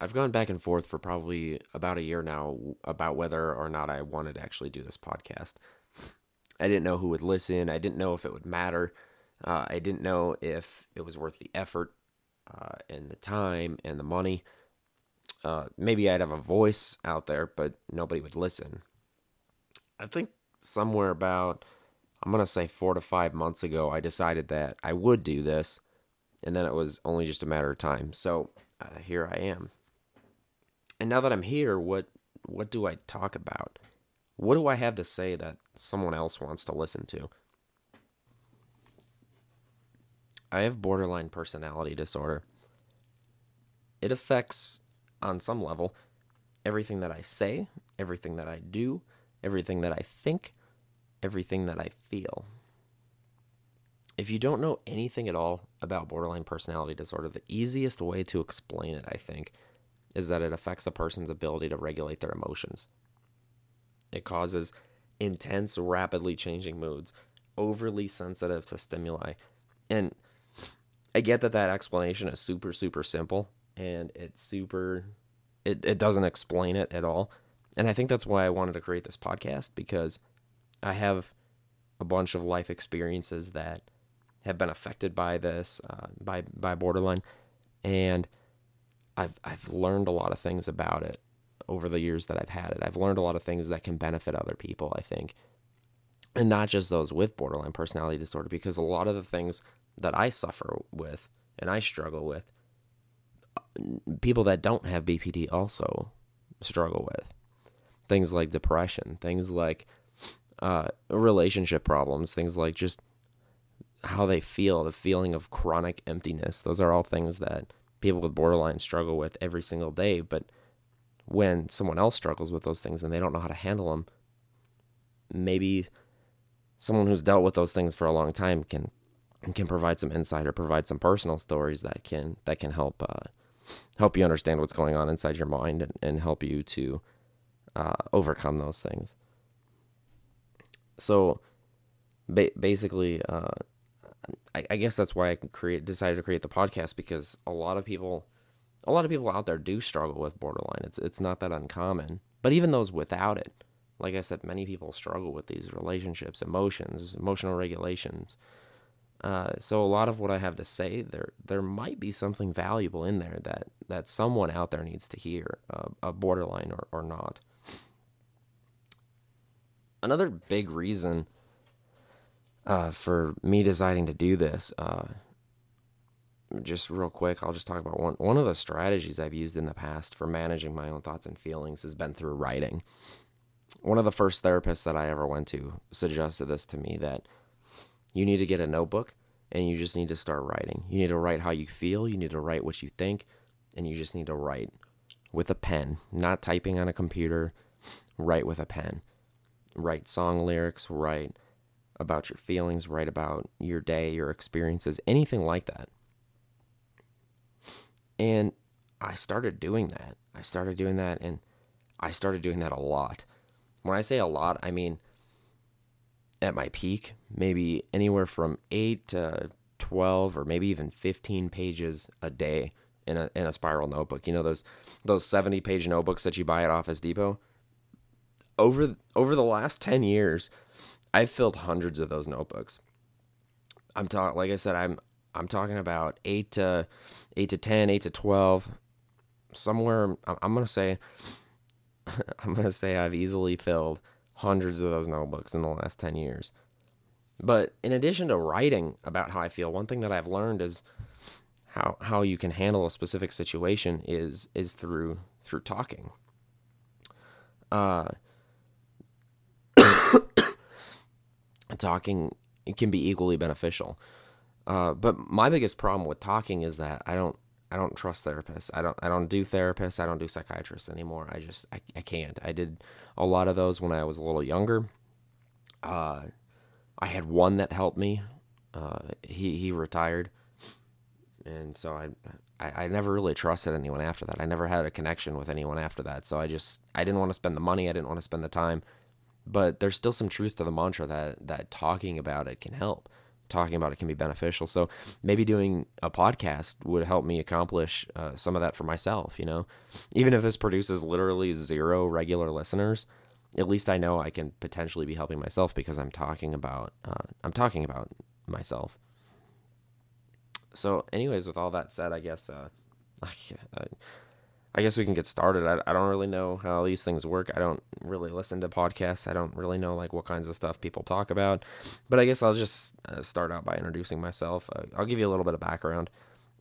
I've gone back and forth for probably about a year now about whether or not I wanted to actually do this podcast. I didn't know who would listen. I didn't know if it would matter. Uh, I didn't know if it was worth the effort uh, and the time and the money. Uh, maybe I'd have a voice out there, but nobody would listen. I think somewhere about, I'm going to say four to five months ago, I decided that I would do this. And then it was only just a matter of time. So uh, here I am. And now that I'm here, what what do I talk about? What do I have to say that someone else wants to listen to? I have borderline personality disorder. It affects, on some level, everything that I say, everything that I do, everything that I think, everything that I feel. If you don't know anything at all about borderline personality disorder, the easiest way to explain it, I think, is that it affects a person's ability to regulate their emotions. It causes intense, rapidly changing moods, overly sensitive to stimuli. And I get that that explanation is super, super simple and it's super, it, it doesn't explain it at all. And I think that's why I wanted to create this podcast because I have a bunch of life experiences that have been affected by this, uh, by, by borderline. And I've I've learned a lot of things about it over the years that I've had it. I've learned a lot of things that can benefit other people, I think. And not just those with borderline personality disorder because a lot of the things that I suffer with and I struggle with people that don't have BPD also struggle with. Things like depression, things like uh, relationship problems, things like just how they feel, the feeling of chronic emptiness. Those are all things that people with borderline struggle with every single day. But when someone else struggles with those things and they don't know how to handle them, maybe someone who's dealt with those things for a long time can can provide some insight or provide some personal stories that can that can help uh, help you understand what's going on inside your mind and, and help you to uh, overcome those things. So, ba- basically, uh, I, I guess that's why I create decided to create the podcast because a lot of people a lot of people out there do struggle with borderline. It's it's not that uncommon. But even those without it, like I said, many people struggle with these relationships, emotions, emotional regulations. Uh, so a lot of what I have to say, there there might be something valuable in there that that someone out there needs to hear, uh, a borderline or, or not. Another big reason uh, for me deciding to do this, uh, just real quick, I'll just talk about one. One of the strategies I've used in the past for managing my own thoughts and feelings has been through writing. One of the first therapists that I ever went to suggested this to me that you need to get a notebook and you just need to start writing. You need to write how you feel, you need to write what you think, and you just need to write with a pen, not typing on a computer. Write with a pen. Write song lyrics, write about your feelings, write about your day, your experiences, anything like that. And I started doing that. I started doing that and I started doing that a lot. When I say a lot, I mean at my peak, maybe anywhere from 8 to 12 or maybe even 15 pages a day in a in a spiral notebook. You know those those 70 page notebooks that you buy at Office Depot? Over over the last 10 years, I've filled hundreds of those notebooks. I'm talking, like I said, I'm I'm talking about eight to eight to 10, eight to 12, somewhere. I'm gonna say, I'm gonna say I've easily filled hundreds of those notebooks in the last 10 years. But in addition to writing about how I feel, one thing that I've learned is how how you can handle a specific situation is is through through talking. Uh, talking can be equally beneficial. Uh, but my biggest problem with talking is that I don't I don't trust therapists. I don't I don't do therapists. I don't do psychiatrists anymore. I just I, I can't. I did a lot of those when I was a little younger. Uh, I had one that helped me. Uh, he he retired, and so I, I I never really trusted anyone after that. I never had a connection with anyone after that. So I just I didn't want to spend the money. I didn't want to spend the time but there's still some truth to the mantra that that talking about it can help talking about it can be beneficial. So maybe doing a podcast would help me accomplish uh, some of that for myself. You know, even if this produces literally zero regular listeners, at least I know I can potentially be helping myself because I'm talking about uh, I'm talking about myself. So, anyways, with all that said, I guess uh, guess we can get started. I, I don't really know how these things work. I don't really listen to podcasts. I don't really know like what kinds of stuff people talk about. But I guess I'll just uh, start out by introducing myself. Uh, I'll give you a little bit of background.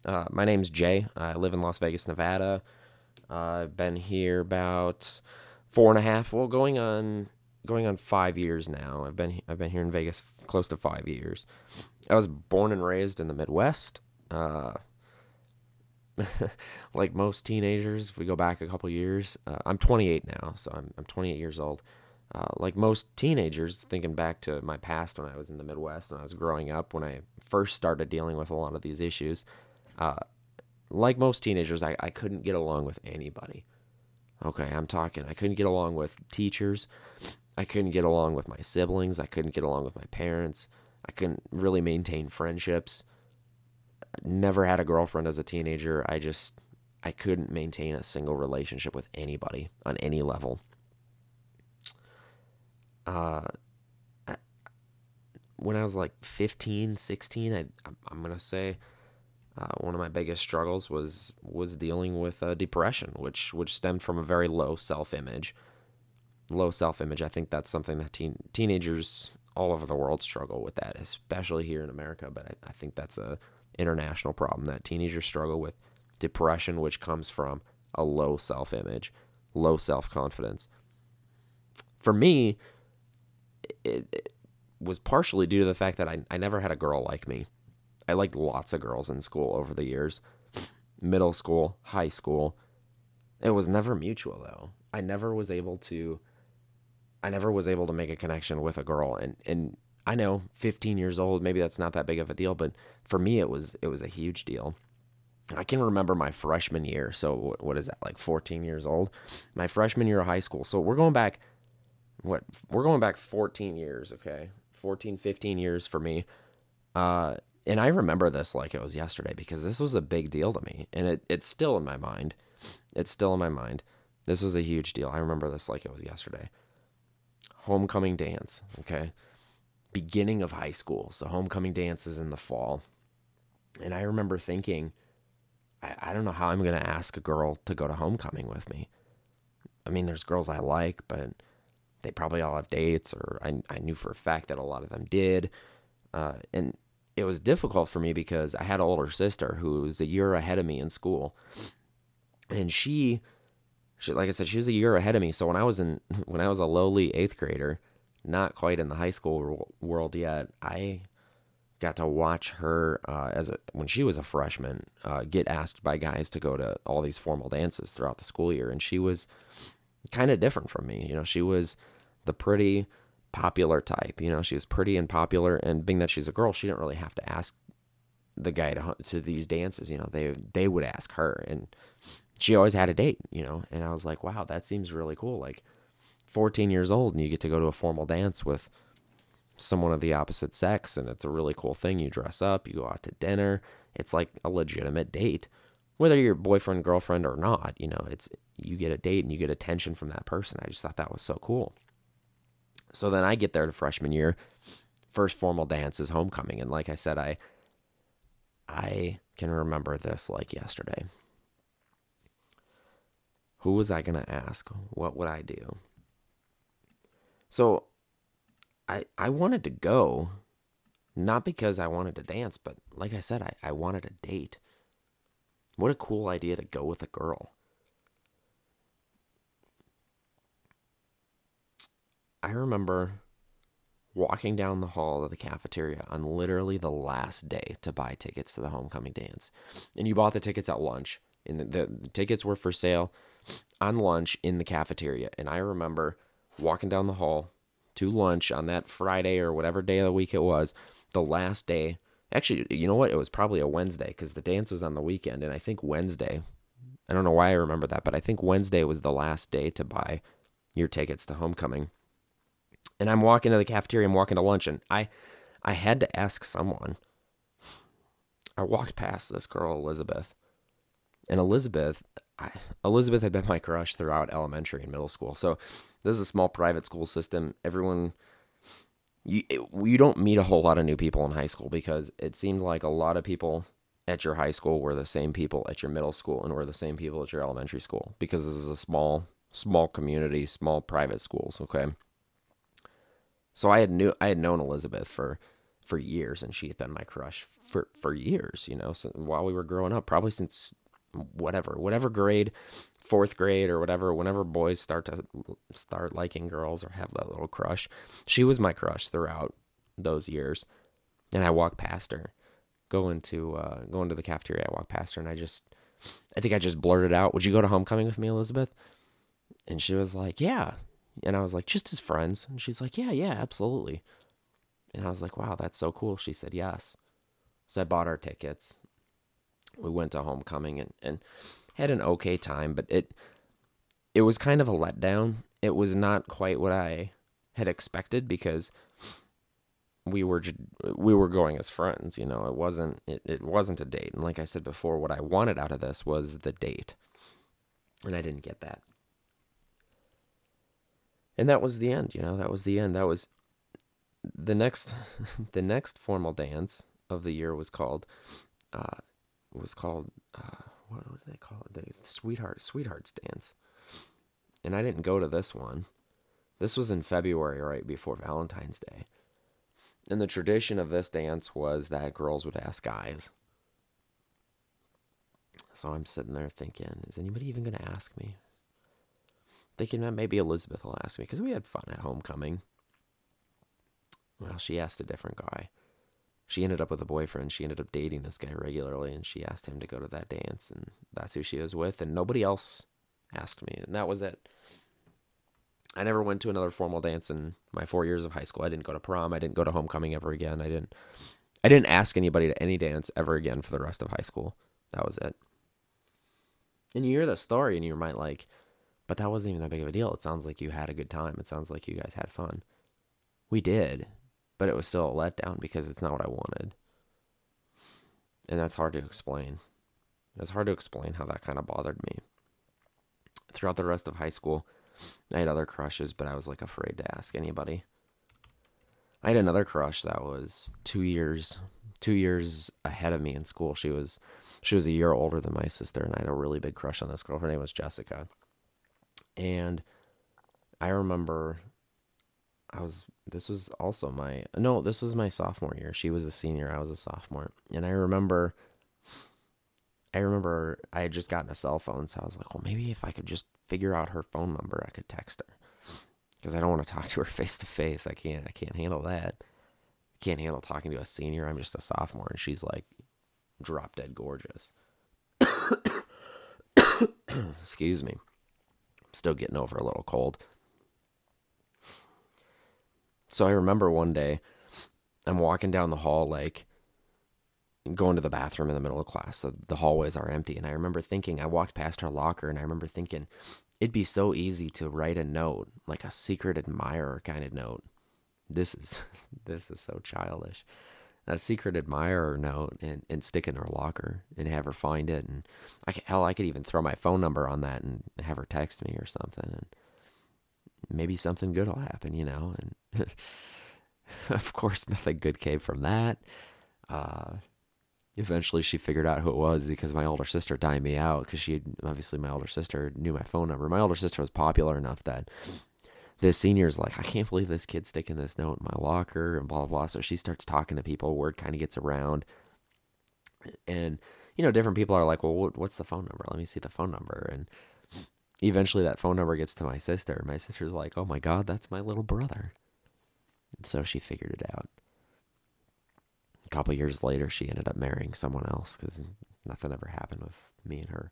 Uh, my name's Jay. I live in Las Vegas, Nevada. I've been here about four and a half. Well, going on going on five years now. I've been I've been here in Vegas close to five years. I was born and raised in the Midwest. Uh, like most teenagers, if we go back a couple years, uh, I'm 28 now, so I'm, I'm 28 years old. Uh, like most teenagers, thinking back to my past when I was in the Midwest and I was growing up, when I first started dealing with a lot of these issues, uh, like most teenagers, I, I couldn't get along with anybody. Okay, I'm talking. I couldn't get along with teachers. I couldn't get along with my siblings. I couldn't get along with my parents. I couldn't really maintain friendships never had a girlfriend as a teenager. I just I couldn't maintain a single relationship with anybody on any level. Uh, when I was like 15, 16, I, I'm gonna say uh, one of my biggest struggles was was dealing with uh, depression, which which stemmed from a very low self image. Low self image. I think that's something that teen, teenagers all over the world struggle with that, especially here in America. But I, I think that's a international problem that teenagers struggle with depression, which comes from a low self image, low self confidence. For me, it, it, was partially due to the fact that I, I never had a girl like me. I liked lots of girls in school over the years middle school, high school. It was never mutual though. I never was able to I never was able to make a connection with a girl and and I know 15 years old, maybe that's not that big of a deal, but for me it was it was a huge deal. I can remember my freshman year. So what is that? Like 14 years old. My freshman year of high school. So we're going back what we're going back 14 years, okay? 14 15 years for me. Uh and I remember this like it was yesterday because this was a big deal to me and it it's still in my mind. It's still in my mind. This was a huge deal. I remember this like it was yesterday. Homecoming dance, okay? Beginning of high school. So homecoming dances in the fall. And I remember thinking, I, I don't know how I'm going to ask a girl to go to homecoming with me. I mean, there's girls I like, but they probably all have dates, or I, I knew for a fact that a lot of them did. Uh, and it was difficult for me because I had an older sister who was a year ahead of me in school. And she, she, like I said, she was a year ahead of me. So when I was in, when I was a lowly eighth grader, not quite in the high school world yet, I got to watch her uh, as a, when she was a freshman uh, get asked by guys to go to all these formal dances throughout the school year, and she was kind of different from me. You know, she was the pretty popular type. You know, she was pretty and popular, and being that she's a girl, she didn't really have to ask the guy to to these dances. You know, they they would ask her, and she always had a date. You know, and I was like, wow, that seems really cool. Like 14 years old and you get to go to a formal dance with someone of the opposite sex and it's a really cool thing. You dress up you go out to dinner. It's like a legitimate date whether you're boyfriend girlfriend or not you know it's you get a date and you get attention from that person. I just thought that was so cool. So then i get there to freshman year first formal dance is homecoming. And like i said i i can remember this like yesterday. Who was i going to ask? What would i do so I I wanted to go, not because I wanted to dance, but like I said, I, I wanted a date. What a cool idea to go with a girl. I remember walking down the hall of the cafeteria on literally the last day to buy tickets to the homecoming dance. And you bought the tickets at lunch. And the, the, the tickets were for sale on lunch in the cafeteria. And I remember walking down the hall to lunch on that Friday or whatever day of the week it was, the last day. Actually, you know what? It was probably a Wednesday because the dance was on the weekend. And I think Wednesday, I don't know why I remember that, but I think Wednesday was the last day to buy your tickets to homecoming. And I'm walking to the cafeteria, I'm walking to lunch, and I. I had to ask someone. I walked past this girl, Elizabeth. And Elizabeth, I, Elizabeth had been my crush throughout elementary and middle school. So this is a small private school system. Everyone, you you don't meet a whole lot of new people in high school because it seemed like a lot of people at your high school were the same people at your middle school and were the same people at your elementary school because this is a small small community, small private schools. Okay. So I had knew I had known Elizabeth for for years, and she had been my crush for for years. You know, so while we were growing up, probably since whatever whatever grade, fourth grade or whatever. Whenever boys start to start liking girls or have that little crush, she was my crush throughout those years. And I walked past her, going to uh, going to the cafeteria. I walked past her, and I just, I think I just blurted out, "Would you go to homecoming with me, Elizabeth?" And she was like, "Yeah." And I was like, "Just as friends." And she's like, "Yeah, yeah, absolutely." And I was like, "Wow, that's so cool." She said, "Yes." So I bought our tickets. We went to homecoming and, and had an okay time, but it it was kind of a letdown. It was not quite what I had expected because we were we were going as friends, you know. It wasn't it, it wasn't a date. And like I said before, what I wanted out of this was the date. And I didn't get that and that was the end you know that was the end that was the next the next formal dance of the year was called uh was called uh what would they call it the sweetheart sweethearts dance. And i didn't go to this one. This was in february right before valentine's day. And the tradition of this dance was that girls would ask guys. So i'm sitting there thinking is anybody even going to ask me? Thinking that maybe Elizabeth will ask me because we had fun at homecoming. Well, she asked a different guy. She ended up with a boyfriend. She ended up dating this guy regularly, and she asked him to go to that dance, and that's who she was with. And nobody else asked me, and that was it. I never went to another formal dance in my four years of high school. I didn't go to prom. I didn't go to homecoming ever again. I didn't. I didn't ask anybody to any dance ever again for the rest of high school. That was it. And you hear the story, and you might like, but that wasn't even that big of a deal. It sounds like you had a good time. It sounds like you guys had fun. We did, but it was still a letdown because it's not what I wanted. And that's hard to explain. It's hard to explain how that kind of bothered me. Throughout the rest of high school, I had other crushes, but I was like afraid to ask anybody. I had another crush that was two years, two years ahead of me in school. She was, she was a year older than my sister, and I had a really big crush on this girl. Her name was Jessica. And I remember I was this was also my no, this was my sophomore year. She was a senior, I was a sophomore. And I remember I remember I had just gotten a cell phone, so I was like, well, maybe if I could just figure out her phone number, I could text her. Because I don't want to talk to her face to face. I can't I can't handle that. I can't handle talking to a senior. I'm just a sophomore and she's like drop dead gorgeous. Excuse me I'm still getting over a little cold. So I remember one day I'm walking down the hall, like going to the bathroom in the middle of class. The, the hallways are empty. And I remember thinking, I walked past her locker and I remember thinking, it'd be so easy to write a note, like a secret admirer kind of note. This is this is so childish a secret admirer note and, and stick in her locker and have her find it. And I could, hell, I could even throw my phone number on that and have her text me or something. And maybe something good will happen, you know. And of course, nothing good came from that. Uh, eventually, she figured out who it was because my older sister dined me out because she obviously my older sister knew my phone number. My older sister was popular enough that the senior's like, I can't believe this kid's sticking this note in my locker and blah, blah, blah. So she starts talking to people. Word kind of gets around. And, you know, different people are like, well, what's the phone number? Let me see the phone number. And eventually that phone number gets to my sister. My sister's like, oh my God, that's my little brother. And so she figured it out. A couple years later, she ended up marrying someone else because nothing ever happened with me and her.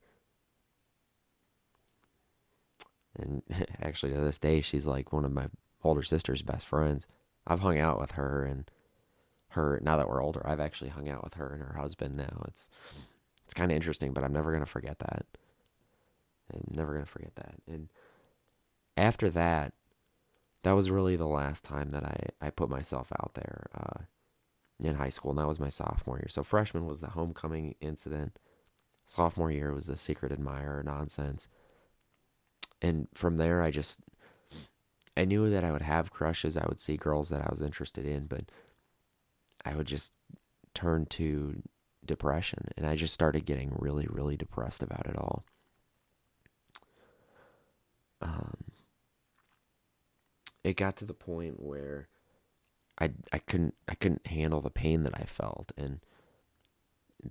And actually, to this day, she's like one of my older sister's best friends. I've hung out with her and her now that we're older. I've actually hung out with her and her husband now. It's it's kind of interesting, but I'm never gonna forget that. I'm never gonna forget that. And after that, that was really the last time that I I put myself out there. Uh, in high school, and that was my sophomore year. So freshman was the homecoming incident. Sophomore year was the secret admirer nonsense. And from there, I just I knew that I would have crushes. I would see girls that I was interested in, but I would just turn to depression, and I just started getting really, really depressed about it all. Um, it got to the point where I I couldn't I couldn't handle the pain that I felt and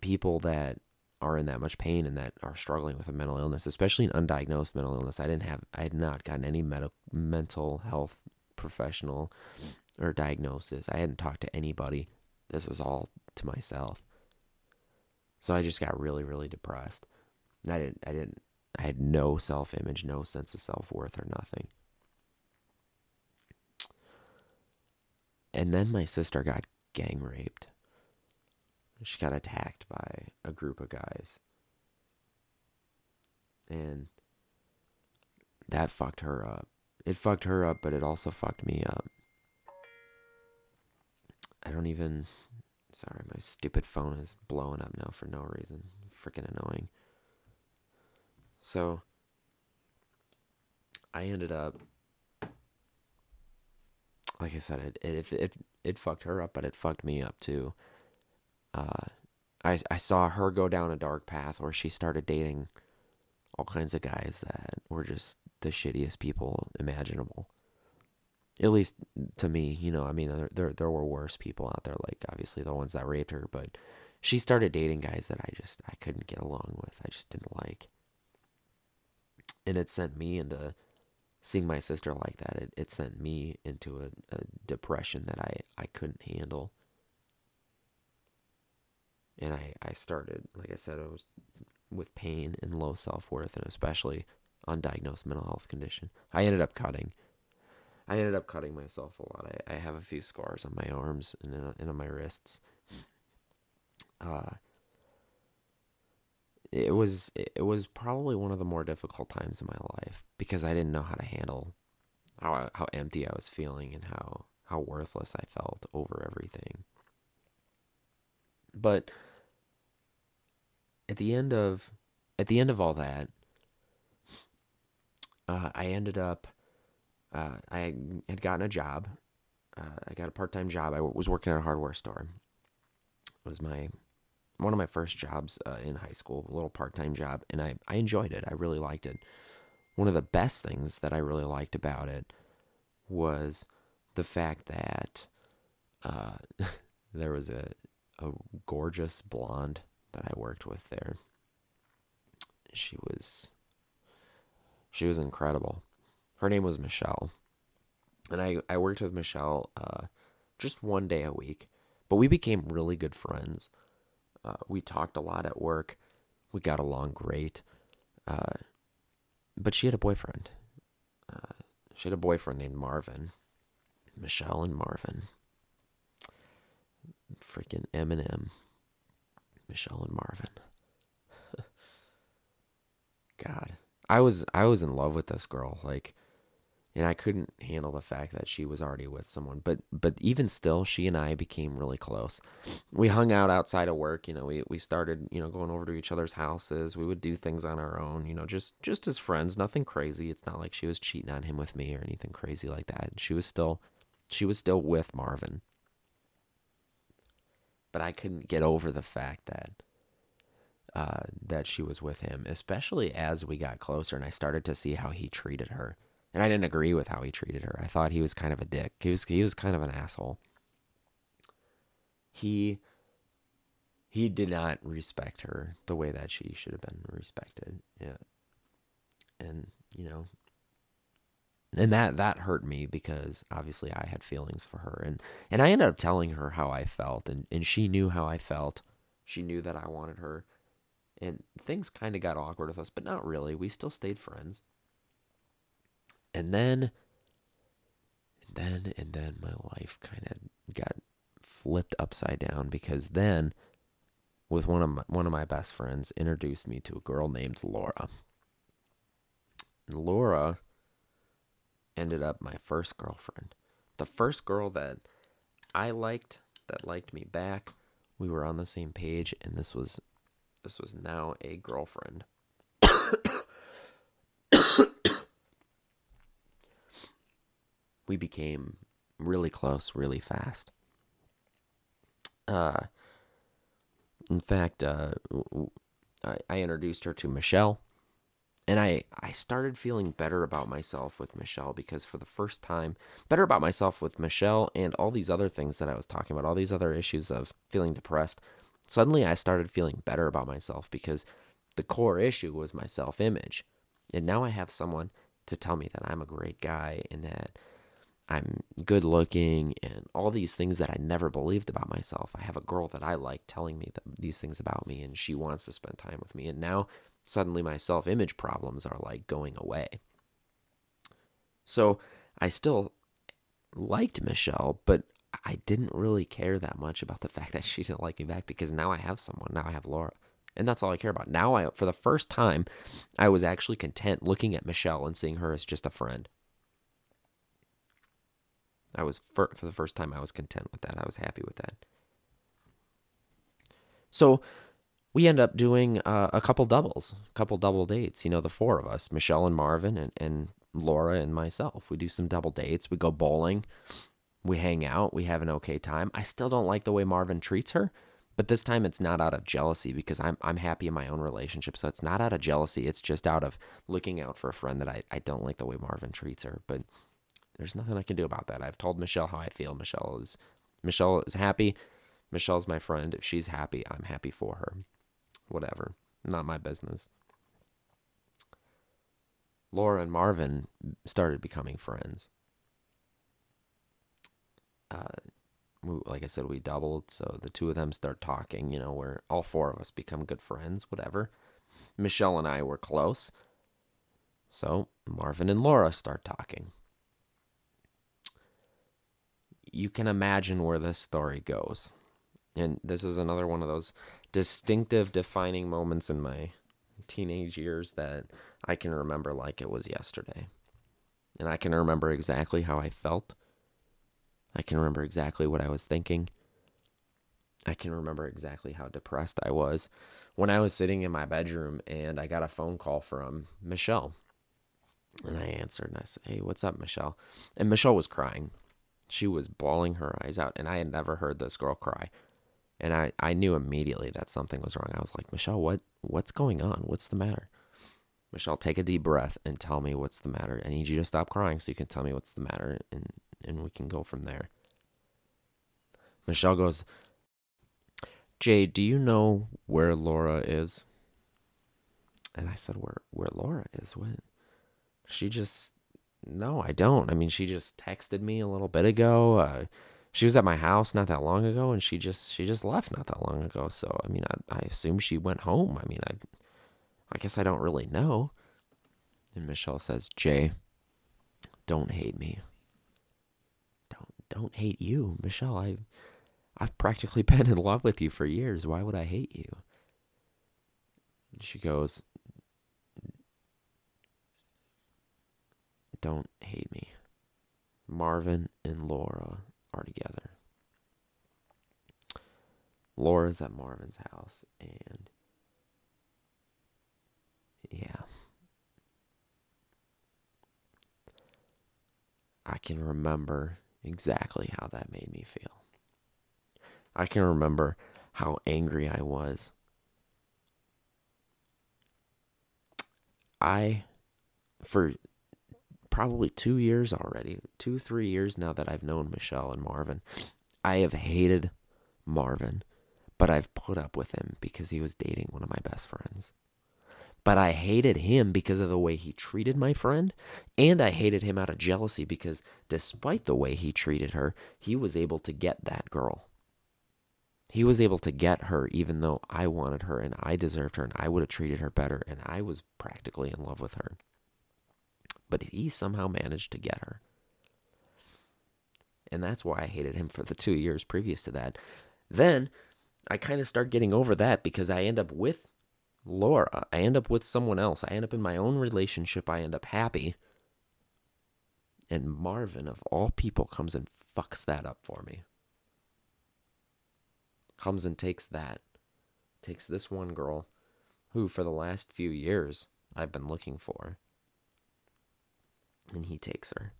people that are in that much pain and that are struggling with a mental illness, especially an undiagnosed mental illness. I didn't have I had not gotten any med- mental health professional or diagnosis. I hadn't talked to anybody. This was all to myself. So I just got really really depressed. I didn't I didn't I had no self-image, no sense of self-worth or nothing. And then my sister got gang raped. She got attacked by a group of guys. And that fucked her up. It fucked her up, but it also fucked me up. I don't even. Sorry, my stupid phone is blowing up now for no reason. Freaking annoying. So, I ended up like I said, it it it it fucked her up, but it fucked me up too. Uh, I I saw her go down a dark path where she started dating all kinds of guys that were just the shittiest people imaginable. At least to me, you know, I mean, there there, there were worse people out there, like obviously the ones that raped her, but she started dating guys that I just I couldn't get along with. I just didn't like. And it sent me into seeing my sister like that, it, it sent me into a, a depression that I, I couldn't handle. And I, I started, like I said, I was with pain and low self worth, and especially undiagnosed mental health condition. I ended up cutting. I ended up cutting myself a lot. I, I have a few scars on my arms and, and on my wrists. Uh, it was it was probably one of the more difficult times in my life because I didn't know how to handle how how empty I was feeling and how how worthless I felt over everything. But at the end of at the end of all that, uh, I ended up uh, I had gotten a job. Uh, I got a part time job. I was working at a hardware store. It was my one of my first jobs uh, in high school, a little part time job, and I, I enjoyed it. I really liked it. One of the best things that I really liked about it was the fact that uh, there was a, a gorgeous blonde that I worked with there. She was she was incredible. Her name was Michelle. And I, I worked with Michelle uh, just one day a week, but we became really good friends. Uh, we talked a lot at work. We got along great. Uh, but she had a boyfriend. Uh, she had a boyfriend named Marvin. Michelle and Marvin. Freaking Eminem. Michelle and Marvin. God. I was I was in love with this girl. Like and I couldn't handle the fact that she was already with someone. But but even still, she and I became really close. We hung out outside of work. You know, we we started you know going over to each other's houses. We would do things on our own. You know, just just as friends. Nothing crazy. It's not like she was cheating on him with me or anything crazy like that. She was still she was still with Marvin. But I couldn't get over the fact that uh, that she was with him, especially as we got closer and I started to see how he treated her and I didn't agree with how he treated her. I thought he was kind of a dick. He was he was kind of an asshole. He he did not respect her the way that she should have been respected. Yeah. And, you know, and that that hurt me because obviously I had feelings for her and and I ended up telling her how I felt and and she knew how I felt. She knew that I wanted her. And things kind of got awkward with us, but not really. We still stayed friends. And then, and then, and then my life kind of got flipped upside down because then, with one of my, one of my best friends, introduced me to a girl named Laura. Laura ended up my first girlfriend, the first girl that I liked that liked me back. We were on the same page, and this was this was now a girlfriend. We became really close really fast. Uh, in fact, uh, I, I introduced her to Michelle, and I, I started feeling better about myself with Michelle because for the first time, better about myself with Michelle and all these other things that I was talking about, all these other issues of feeling depressed. Suddenly, I started feeling better about myself because the core issue was my self image. And now I have someone to tell me that I'm a great guy and that I'm good looking and all these things that I never believed about myself. I have a girl that I like telling me these things about me and she wants to spend time with me. And now suddenly my self image problems are like going away. So I still liked Michelle, but I didn't really care that much about the fact that she didn't like me back because now I have someone. Now I have Laura. And that's all I care about. Now I for the first time I was actually content looking at Michelle and seeing her as just a friend. I was for, for the first time I was content with that. I was happy with that. So we end up doing uh, a couple doubles, a couple double dates. You know, the four of us, Michelle and Marvin and, and Laura and myself. We do some double dates. We go bowling. We hang out. We have an okay time. I still don't like the way Marvin treats her, but this time it's not out of jealousy because I'm I'm happy in my own relationship. So it's not out of jealousy. It's just out of looking out for a friend that I, I don't like the way Marvin treats her. But there's nothing I can do about that. I've told Michelle how I feel. Michelle is Michelle is happy. Michelle's my friend. If she's happy, I'm happy for her. Whatever. Not my business. Laura and Marvin started becoming friends. Uh, we, like I said, we doubled, so the two of them start talking. You know, where all four of us become good friends. Whatever. Michelle and I were close, so Marvin and Laura start talking you can imagine where this story goes. And this is another one of those distinctive defining moments in my teenage years that I can remember like it was yesterday. And I can remember exactly how I felt. I can remember exactly what I was thinking. I can remember exactly how depressed I was when I was sitting in my bedroom and I got a phone call from Michelle. And I answered and I said, Hey, what's up, Michelle? And Michelle was crying. She was bawling her eyes out, and I had never heard this girl cry. And I, I knew immediately that something was wrong. I was like, Michelle, what what's going on? What's the matter? Michelle, take a deep breath and tell me what's the matter. I need you to stop crying so you can tell me what's the matter and, and we can go from there. Michelle goes, Jay, do you know where Laura is? And I said, Where where Laura is? What? She just no, I don't. I mean, she just texted me a little bit ago. Uh, she was at my house not that long ago, and she just she just left not that long ago. So I mean, I, I assume she went home. I mean, I I guess I don't really know. And Michelle says, Jay, don't hate me. Don't don't hate you, Michelle. I I've practically been in love with you for years. Why would I hate you? She goes, don't hate me. Marvin and Laura are together. Laura's at Marvin's house, and yeah. I can remember exactly how that made me feel. I can remember how angry I was. I, for probably two years already, two, three years now that I've known Michelle and Marvin. I have hated Marvin, but I've put up with him because he was dating one of my best friends. But I hated him because of the way he treated my friend, and I hated him out of jealousy because despite the way he treated her, he was able to get that girl. He was able to get her even though I wanted her and I deserved her and I would have treated her better and I was practically in love with her but he somehow managed to get her. And that's why I hated him for the two years previous to that. Then I kind of start getting over that because I end up with Laura. I end up with someone else. I end up in my own relationship. I end up happy. And Marvin, of all people, comes and fucks that up for me. comes and takes that, takes this one girl who for the last few years I've been looking for, and he takes her.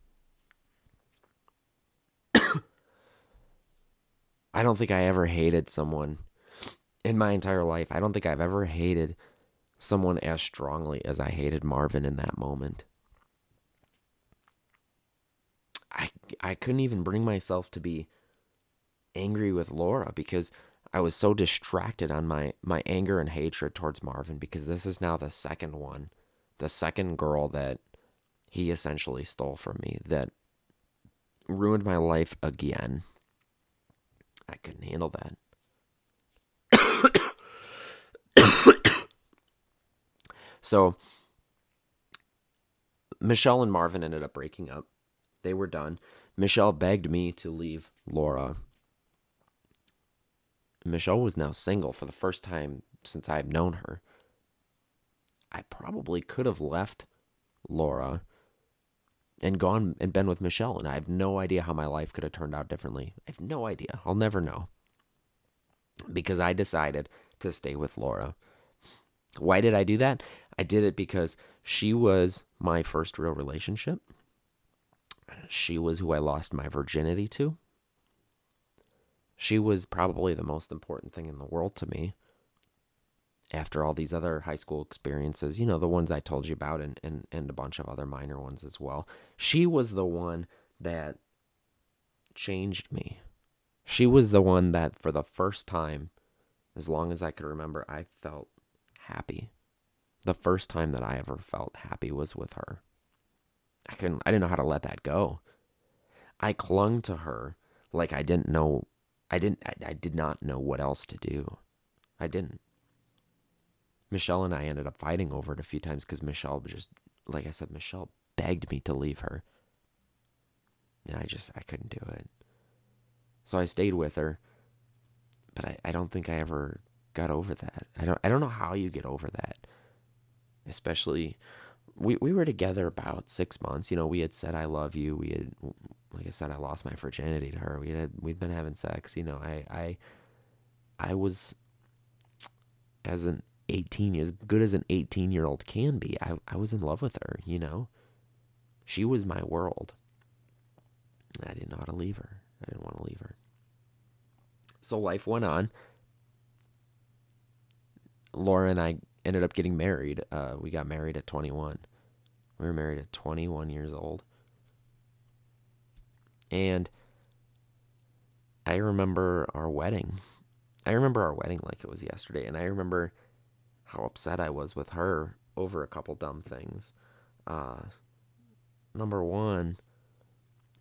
I don't think I ever hated someone in my entire life. I don't think I've ever hated someone as strongly as I hated Marvin in that moment. I I couldn't even bring myself to be angry with Laura because I was so distracted on my my anger and hatred towards Marvin because this is now the second one, the second girl that he essentially stole from me that ruined my life again. I couldn't handle that. so Michelle and Marvin ended up breaking up. They were done. Michelle begged me to leave Laura. Michelle was now single for the first time since I've known her. I probably could have left Laura and gone and been with Michelle, and I have no idea how my life could have turned out differently. I have no idea. I'll never know. Because I decided to stay with Laura. Why did I do that? I did it because she was my first real relationship. She was who I lost my virginity to. She was probably the most important thing in the world to me. After all these other high school experiences, you know, the ones I told you about and, and, and a bunch of other minor ones as well. She was the one that changed me. She was the one that, for the first time, as long as I could remember, I felt happy. The first time that I ever felt happy was with her. I couldn't I didn't know how to let that go. I clung to her like I didn't know I didn't I, I did not know what else to do. I didn't. Michelle and I ended up fighting over it a few times because Michelle just like I said, Michelle begged me to leave her. And I just I couldn't do it. So I stayed with her. But I, I don't think I ever got over that. I don't I don't know how you get over that. Especially we, we were together about six months. You know, we had said I love you. We had, like I said, I lost my virginity to her. We had we've been having sex. You know, I I I was as an eighteen as good as an eighteen year old can be. I I was in love with her. You know, she was my world. I didn't know how to leave her. I didn't want to leave her. So life went on. Laura and I ended up getting married. Uh, we got married at 21. We were married at 21 years old. And I remember our wedding. I remember our wedding like it was yesterday. And I remember how upset I was with her over a couple dumb things. Uh, number one,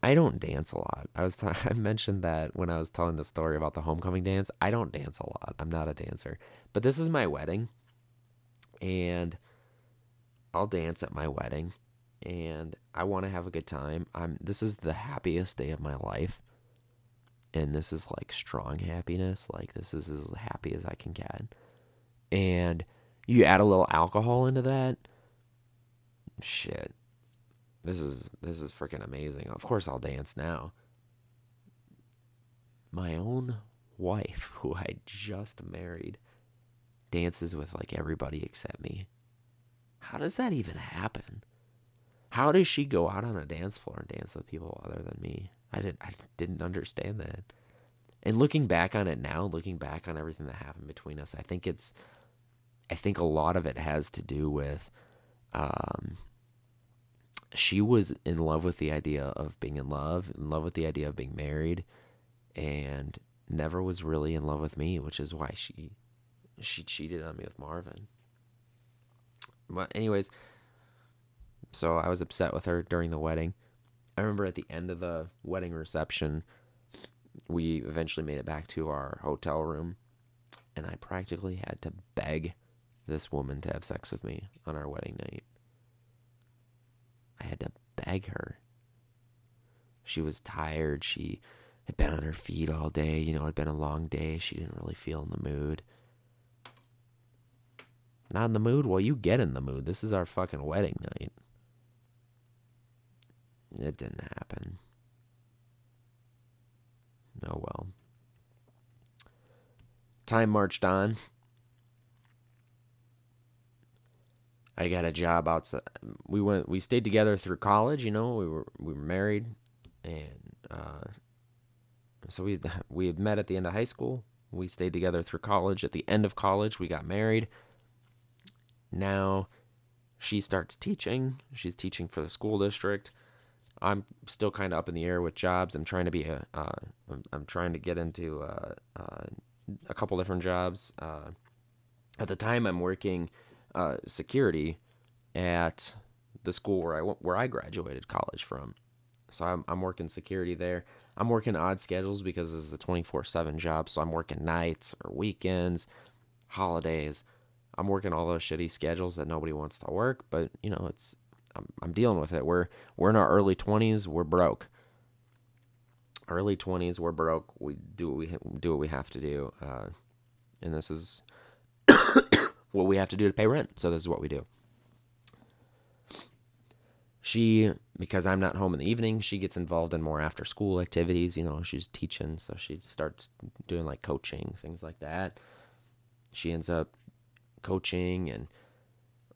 I don't dance a lot. I was t- I mentioned that when I was telling the story about the homecoming dance. I don't dance a lot. I'm not a dancer. But this is my wedding and I'll dance at my wedding and I want to have a good time. I'm this is the happiest day of my life. And this is like strong happiness, like this is as happy as I can get. And you add a little alcohol into that, shit. This is this is freaking amazing. Of course I'll dance now. My own wife who I just married dances with like everybody except me. How does that even happen? How does she go out on a dance floor and dance with people other than me? I didn't I didn't understand that. And looking back on it now, looking back on everything that happened between us, I think it's I think a lot of it has to do with um she was in love with the idea of being in love, in love with the idea of being married, and never was really in love with me, which is why she she cheated on me with Marvin. But anyways, so I was upset with her during the wedding. I remember at the end of the wedding reception, we eventually made it back to our hotel room, and I practically had to beg this woman to have sex with me on our wedding night. I had to beg her. She was tired. She had been on her feet all day. You know, it had been a long day. She didn't really feel in the mood. Not in the mood? Well, you get in the mood. This is our fucking wedding night. It didn't happen. Oh well. time marched on. I got a job outside. We went. We stayed together through college. You know, we were we were married, and uh, so we we had met at the end of high school. We stayed together through college. At the end of college, we got married. Now, she starts teaching. She's teaching for the school district. I'm still kind of up in the air with jobs. I'm trying to be a. Uh, I'm, I'm trying to get into uh, uh, a couple different jobs. Uh, at the time, I'm working uh, security at the school where I where I graduated college from. So I'm I'm working security there. I'm working odd schedules because it's a 24/7 job, so I'm working nights or weekends, holidays. I'm working all those shitty schedules that nobody wants to work, but you know, it's I'm, I'm dealing with it. We're we're in our early 20s, we're broke. Early 20s, we're broke. We do what we do what we have to do. Uh, and this is what we have to do to pay rent. So this is what we do. She, because I'm not home in the evening, she gets involved in more after school activities. You know, she's teaching, so she starts doing like coaching, things like that. She ends up coaching and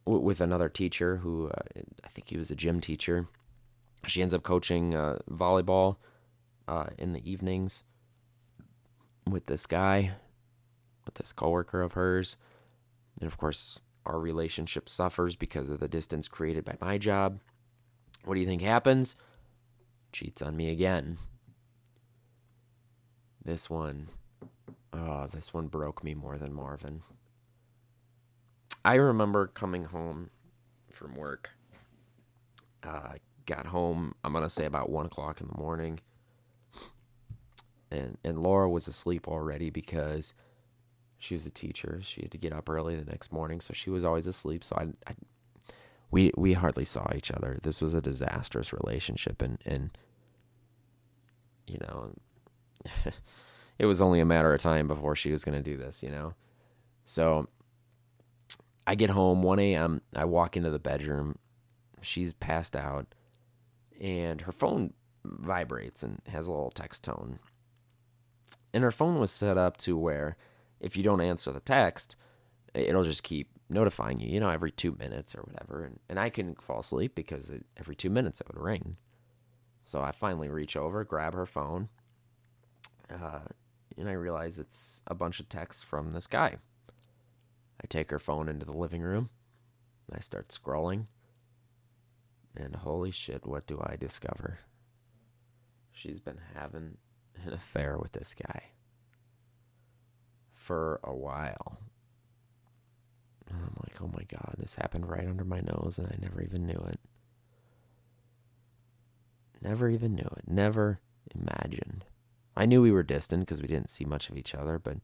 w- with another teacher who uh, I think he was a gym teacher. She ends up coaching uh, volleyball uh, in the evenings with this guy, with this coworker of hers. And of course, our relationship suffers because of the distance created by my job. What do you think happens? Cheats on me again. This one, oh, this one broke me more than Marvin. I remember coming home from work. Uh, got home, I'm going to say about 1 o'clock in the morning. And, and Laura was asleep already because she was a teacher. She had to get up early the next morning, so she was always asleep. So I, I we we hardly saw each other. This was a disastrous relationship, and and you know, it was only a matter of time before she was going to do this. You know, so I get home 1 a.m. I walk into the bedroom. She's passed out, and her phone vibrates and has a little text tone. And her phone was set up to where if you don't answer the text, it'll just keep notifying you, you know, every two minutes or whatever. And, and I couldn't fall asleep because it, every two minutes it would ring. So I finally reach over, grab her phone, uh, and I realize it's a bunch of texts from this guy. I take her phone into the living room. I start scrolling. And holy shit, what do I discover? She's been having an affair with this guy for a while. And I'm like, oh my God, this happened right under my nose and I never even knew it. Never even knew it. Never imagined. I knew we were distant because we didn't see much of each other, but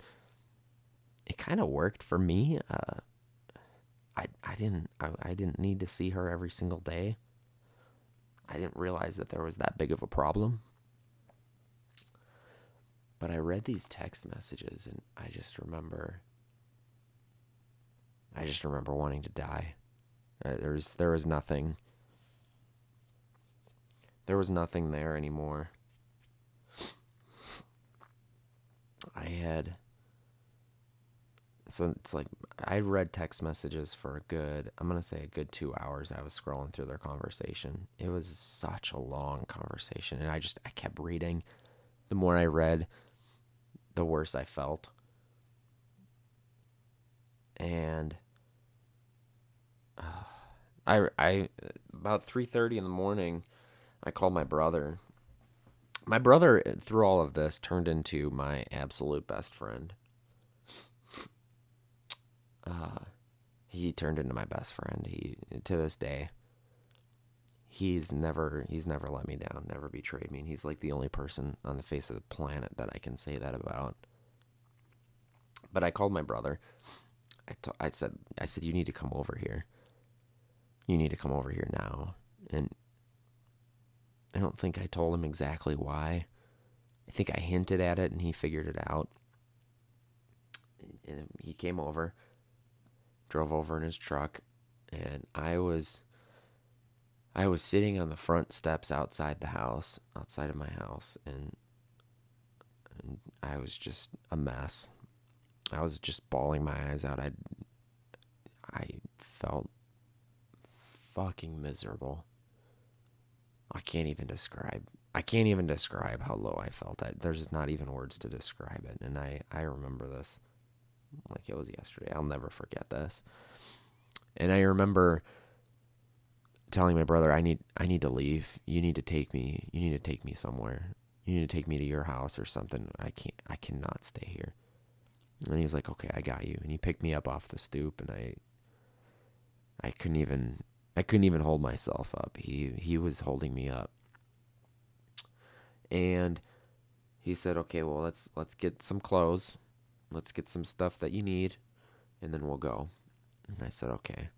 it kind of worked for me. Uh, I I didn't I, I didn't need to see her every single day. I didn't realize that there was that big of a problem. But I read these text messages and I just remember I just remember wanting to die. Uh, there was there was nothing. There was nothing there anymore. I had. So it's like I read text messages for a good, I'm gonna say a good two hours. I was scrolling through their conversation. It was such a long conversation, and I just I kept reading. The more I read, the worse I felt. And I, I about 3:30 in the morning, I called my brother. My brother through all of this turned into my absolute best friend. Uh, he turned into my best friend. He to this day. He's never he's never let me down, never betrayed me, and he's like the only person on the face of the planet that I can say that about. But I called my brother. I, t- I said I said you need to come over here you need to come over here now. And I don't think I told him exactly why. I think I hinted at it and he figured it out. And he came over, drove over in his truck, and I was I was sitting on the front steps outside the house, outside of my house, and, and I was just a mess. I was just bawling my eyes out. I I felt fucking miserable. I can't even describe. I can't even describe how low I felt. I, there's not even words to describe it. And I, I remember this like it was yesterday. I'll never forget this. And I remember telling my brother, I need I need to leave. You need to take me. You need to take me somewhere. You need to take me to your house or something. I can't I cannot stay here. And he's like, "Okay, I got you." And he picked me up off the stoop and I I couldn't even I couldn't even hold myself up. He he was holding me up. And he said, "Okay, well, let's let's get some clothes. Let's get some stuff that you need and then we'll go." And I said, "Okay."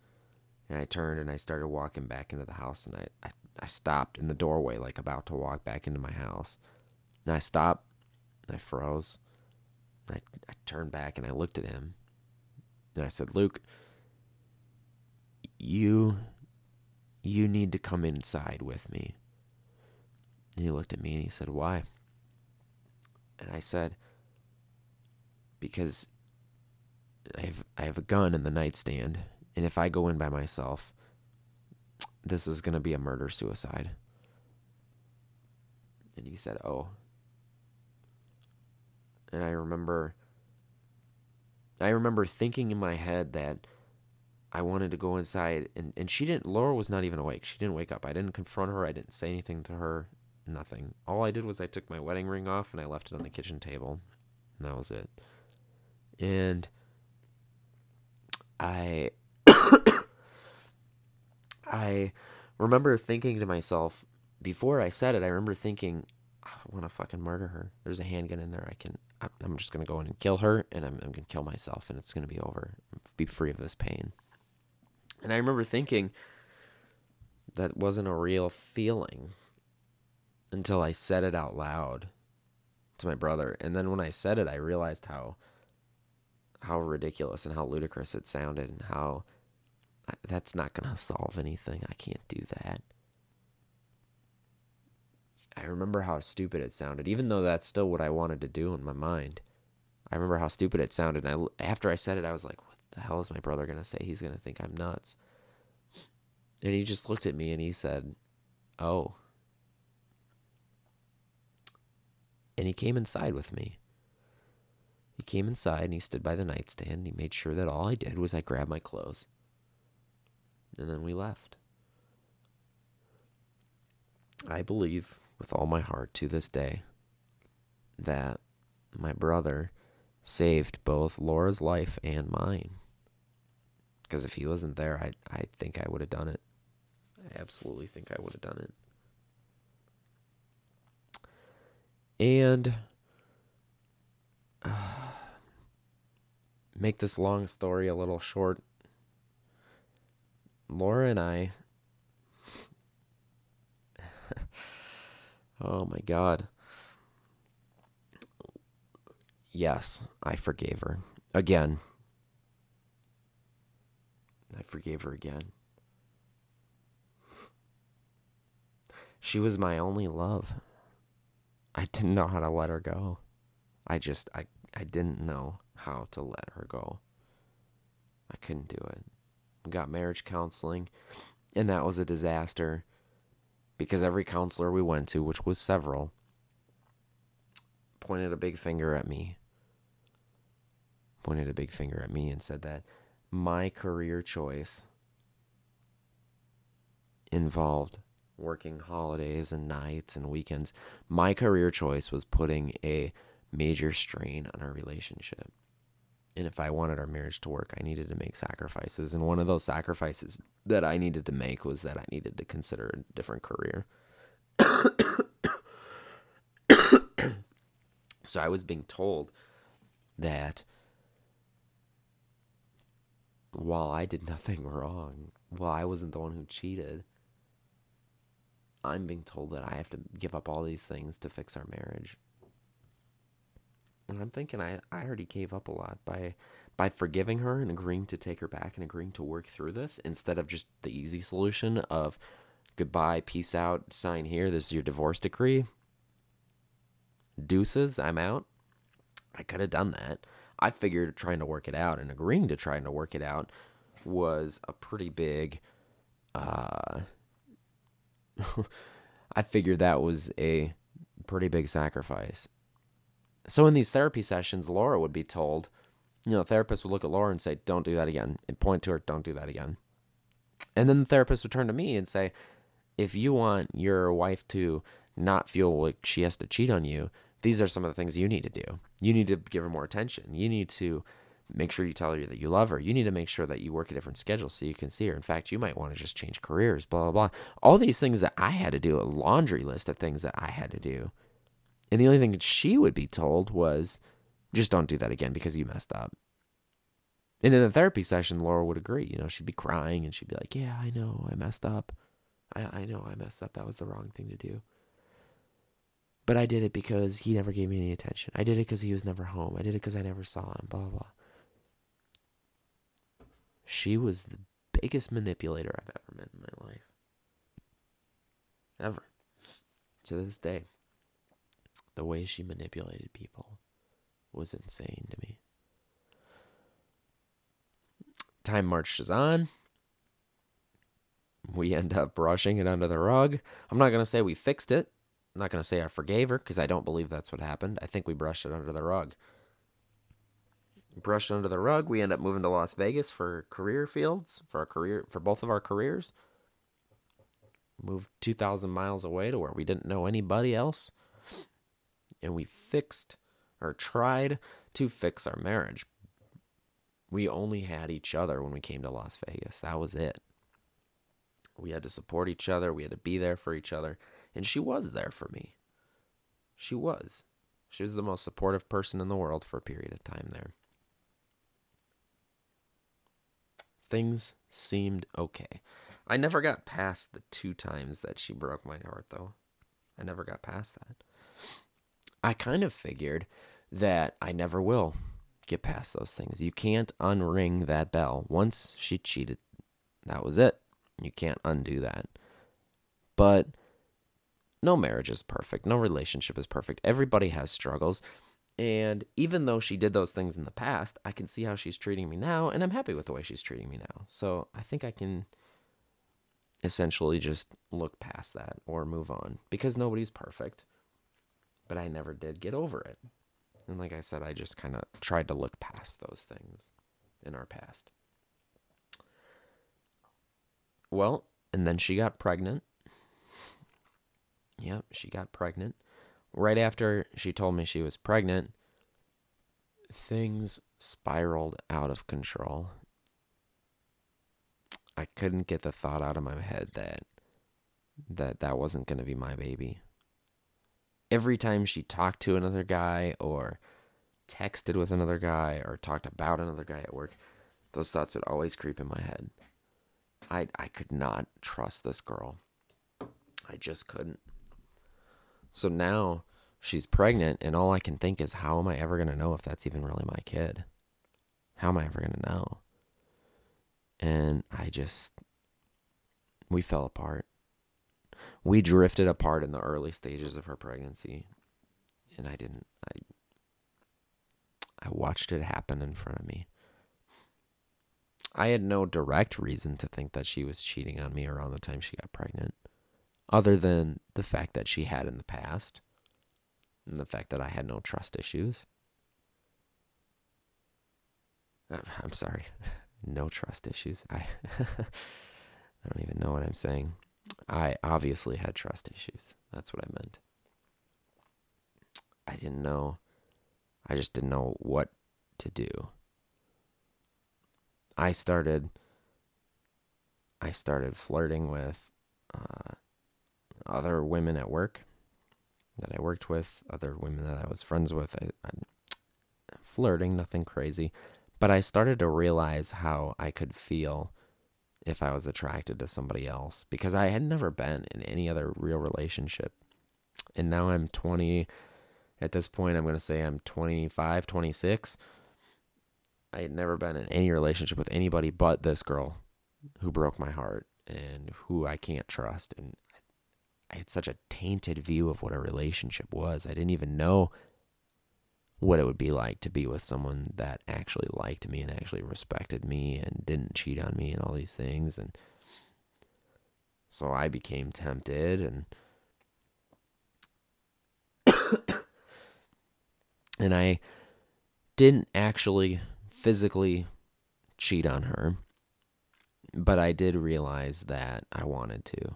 And I turned and I started walking back into the house and I, I, I stopped in the doorway like about to walk back into my house. And I stopped and I froze. I, I turned back and I looked at him. And I said, Luke, you you need to come inside with me. And he looked at me and he said, Why? And I said, Because I have I have a gun in the nightstand, and if I go in by myself, this is gonna be a murder suicide. And he said, Oh. And I remember I remember thinking in my head that I wanted to go inside, and, and she didn't. Laura was not even awake. She didn't wake up. I didn't confront her. I didn't say anything to her. Nothing. All I did was I took my wedding ring off and I left it on the kitchen table. And that was it. And I. I remember thinking to myself, before I said it, I remember thinking, ah, I want to fucking murder her. There's a handgun in there. I can. I'm just gonna go in and kill her, and I'm, I'm gonna kill myself, and it's gonna be over. Be free of this pain. And I remember thinking that wasn't a real feeling until I said it out loud to my brother. And then when I said it, I realized how how ridiculous and how ludicrous it sounded and how that's not going to solve anything. I can't do that. I remember how stupid it sounded, even though that's still what I wanted to do in my mind. I remember how stupid it sounded. And I, after I said it, I was like, what the hell is my brother going to say? He's going to think I'm nuts. And he just looked at me and he said, Oh. And he came inside with me. He came inside and he stood by the nightstand. And he made sure that all I did was I grabbed my clothes. And then we left. I believe with all my heart to this day that my brother saved both Laura's life and mine. Because if he wasn't there, I I think I would have done it. I absolutely think I would have done it. And uh, make this long story a little short. Laura and I. oh my God. Yes, I forgave her. Again, I forgave her again. She was my only love. I didn't know how to let her go. I just I I didn't know how to let her go. I couldn't do it. Got marriage counseling, and that was a disaster because every counselor we went to, which was several, pointed a big finger at me. Pointed a big finger at me and said that my career choice involved working holidays and nights and weekends. My career choice was putting a major strain on our relationship. And if I wanted our marriage to work, I needed to make sacrifices. And one of those sacrifices that I needed to make was that I needed to consider a different career. so I was being told that while I did nothing wrong, while I wasn't the one who cheated, I'm being told that I have to give up all these things to fix our marriage. And I'm thinking I, I already gave up a lot by by forgiving her and agreeing to take her back and agreeing to work through this instead of just the easy solution of goodbye, peace out, sign here, this is your divorce decree. Deuces, I'm out. I could have done that. I figured trying to work it out and agreeing to trying to work it out was a pretty big uh I figured that was a pretty big sacrifice. So in these therapy sessions, Laura would be told, you know, the therapist would look at Laura and say, "Don't do that again," and point to her, "Don't do that again." And then the therapist would turn to me and say, "If you want your wife to not feel like she has to cheat on you, these are some of the things you need to do. You need to give her more attention. You need to make sure you tell her that you love her. You need to make sure that you work a different schedule so you can see her. In fact, you might want to just change careers, blah, blah, blah. All these things that I had to do, a laundry list of things that I had to do. And the only thing that she would be told was just don't do that again because you messed up. And in the therapy session, Laura would agree. You know, she'd be crying and she'd be like, Yeah, I know, I messed up. I, I know I messed up. That was the wrong thing to do. But I did it because he never gave me any attention. I did it because he was never home. I did it because I never saw him, blah, blah, blah. She was the biggest manipulator I've ever met in my life. Ever. To this day. The way she manipulated people was insane to me. Time marches on. We end up brushing it under the rug. I'm not going to say we fixed it. I'm not going to say I forgave her because I don't believe that's what happened. I think we brushed it under the rug. Brushed under the rug. We end up moving to Las Vegas for career fields for our career for both of our careers. Moved 2,000 miles away to where we didn't know anybody else, and we fixed or tried to fix our marriage. We only had each other when we came to Las Vegas. That was it. We had to support each other. We had to be there for each other. And she was there for me. She was. She was the most supportive person in the world for a period of time there. Things seemed okay. I never got past the two times that she broke my heart, though. I never got past that. I kind of figured that I never will get past those things. You can't unring that bell. Once she cheated, that was it. You can't undo that. But no marriage is perfect. No relationship is perfect. Everybody has struggles. And even though she did those things in the past, I can see how she's treating me now, and I'm happy with the way she's treating me now. So I think I can essentially just look past that or move on because nobody's perfect. But I never did get over it. And like I said, I just kind of tried to look past those things in our past. Well, and then she got pregnant Yep, she got pregnant. Right after she told me she was pregnant, things spiraled out of control. I couldn't get the thought out of my head that that that wasn't going to be my baby. Every time she talked to another guy or texted with another guy or talked about another guy at work, those thoughts would always creep in my head. I I could not trust this girl. I just couldn't. So now she's pregnant, and all I can think is, how am I ever going to know if that's even really my kid? How am I ever going to know? And I just, we fell apart. We drifted apart in the early stages of her pregnancy, and I didn't, I, I watched it happen in front of me. I had no direct reason to think that she was cheating on me around the time she got pregnant other than the fact that she had in the past and the fact that I had no trust issues. I'm sorry, no trust issues. I I don't even know what I'm saying. I obviously had trust issues. That's what I meant. I didn't know. I just didn't know what to do. I started I started flirting with uh, other women at work that I worked with, other women that I was friends with. I, flirting, nothing crazy. But I started to realize how I could feel if I was attracted to somebody else because I had never been in any other real relationship. And now I'm 20. At this point, I'm going to say I'm 25, 26. I had never been in any relationship with anybody but this girl who broke my heart and who I can't trust. And I had such a tainted view of what a relationship was. I didn't even know what it would be like to be with someone that actually liked me and actually respected me and didn't cheat on me and all these things. And so I became tempted and and I didn't actually physically cheat on her but I did realize that I wanted to.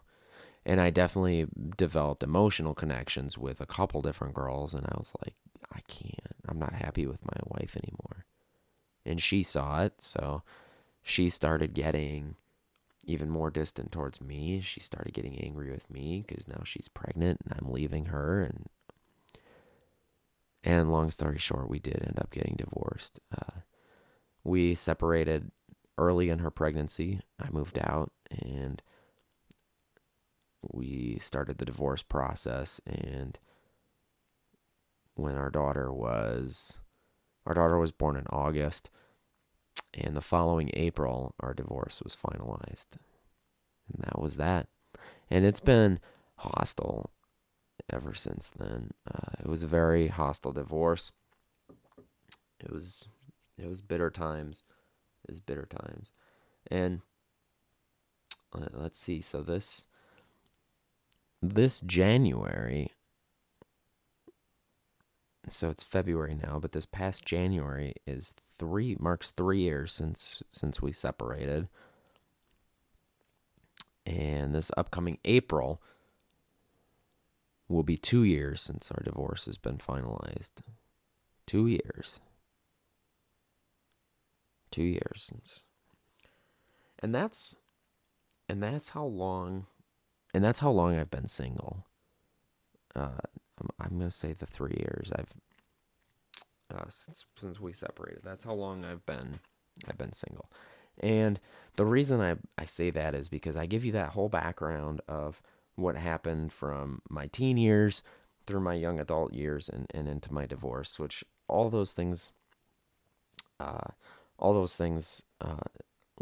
And I definitely developed emotional connections with a couple different girls and I was like I can't. I'm not happy with my wife anymore. And she saw it, so she started getting even more distant towards me. She started getting angry with me because now she's pregnant and I'm leaving her and and long story short, we did end up getting divorced. Uh, we separated early in her pregnancy. I moved out and we started the divorce process and when our daughter was our daughter was born in August and the following April our divorce was finalized. And that was that. And it's been hostile ever since then. Uh, it was a very hostile divorce. It was it was bitter times. It was bitter times. And uh, let's see. So this this January so it's February now, but this past January is three marks three years since since we separated. And this upcoming April will be two years since our divorce has been finalized. Two years. Two years since. And that's and that's how long and that's how long I've been single. Uh, I'm, gonna say the three years I've uh, since since we separated. That's how long I've been I've been single, and the reason I I say that is because I give you that whole background of what happened from my teen years through my young adult years and, and into my divorce, which all those things, uh, all those things uh,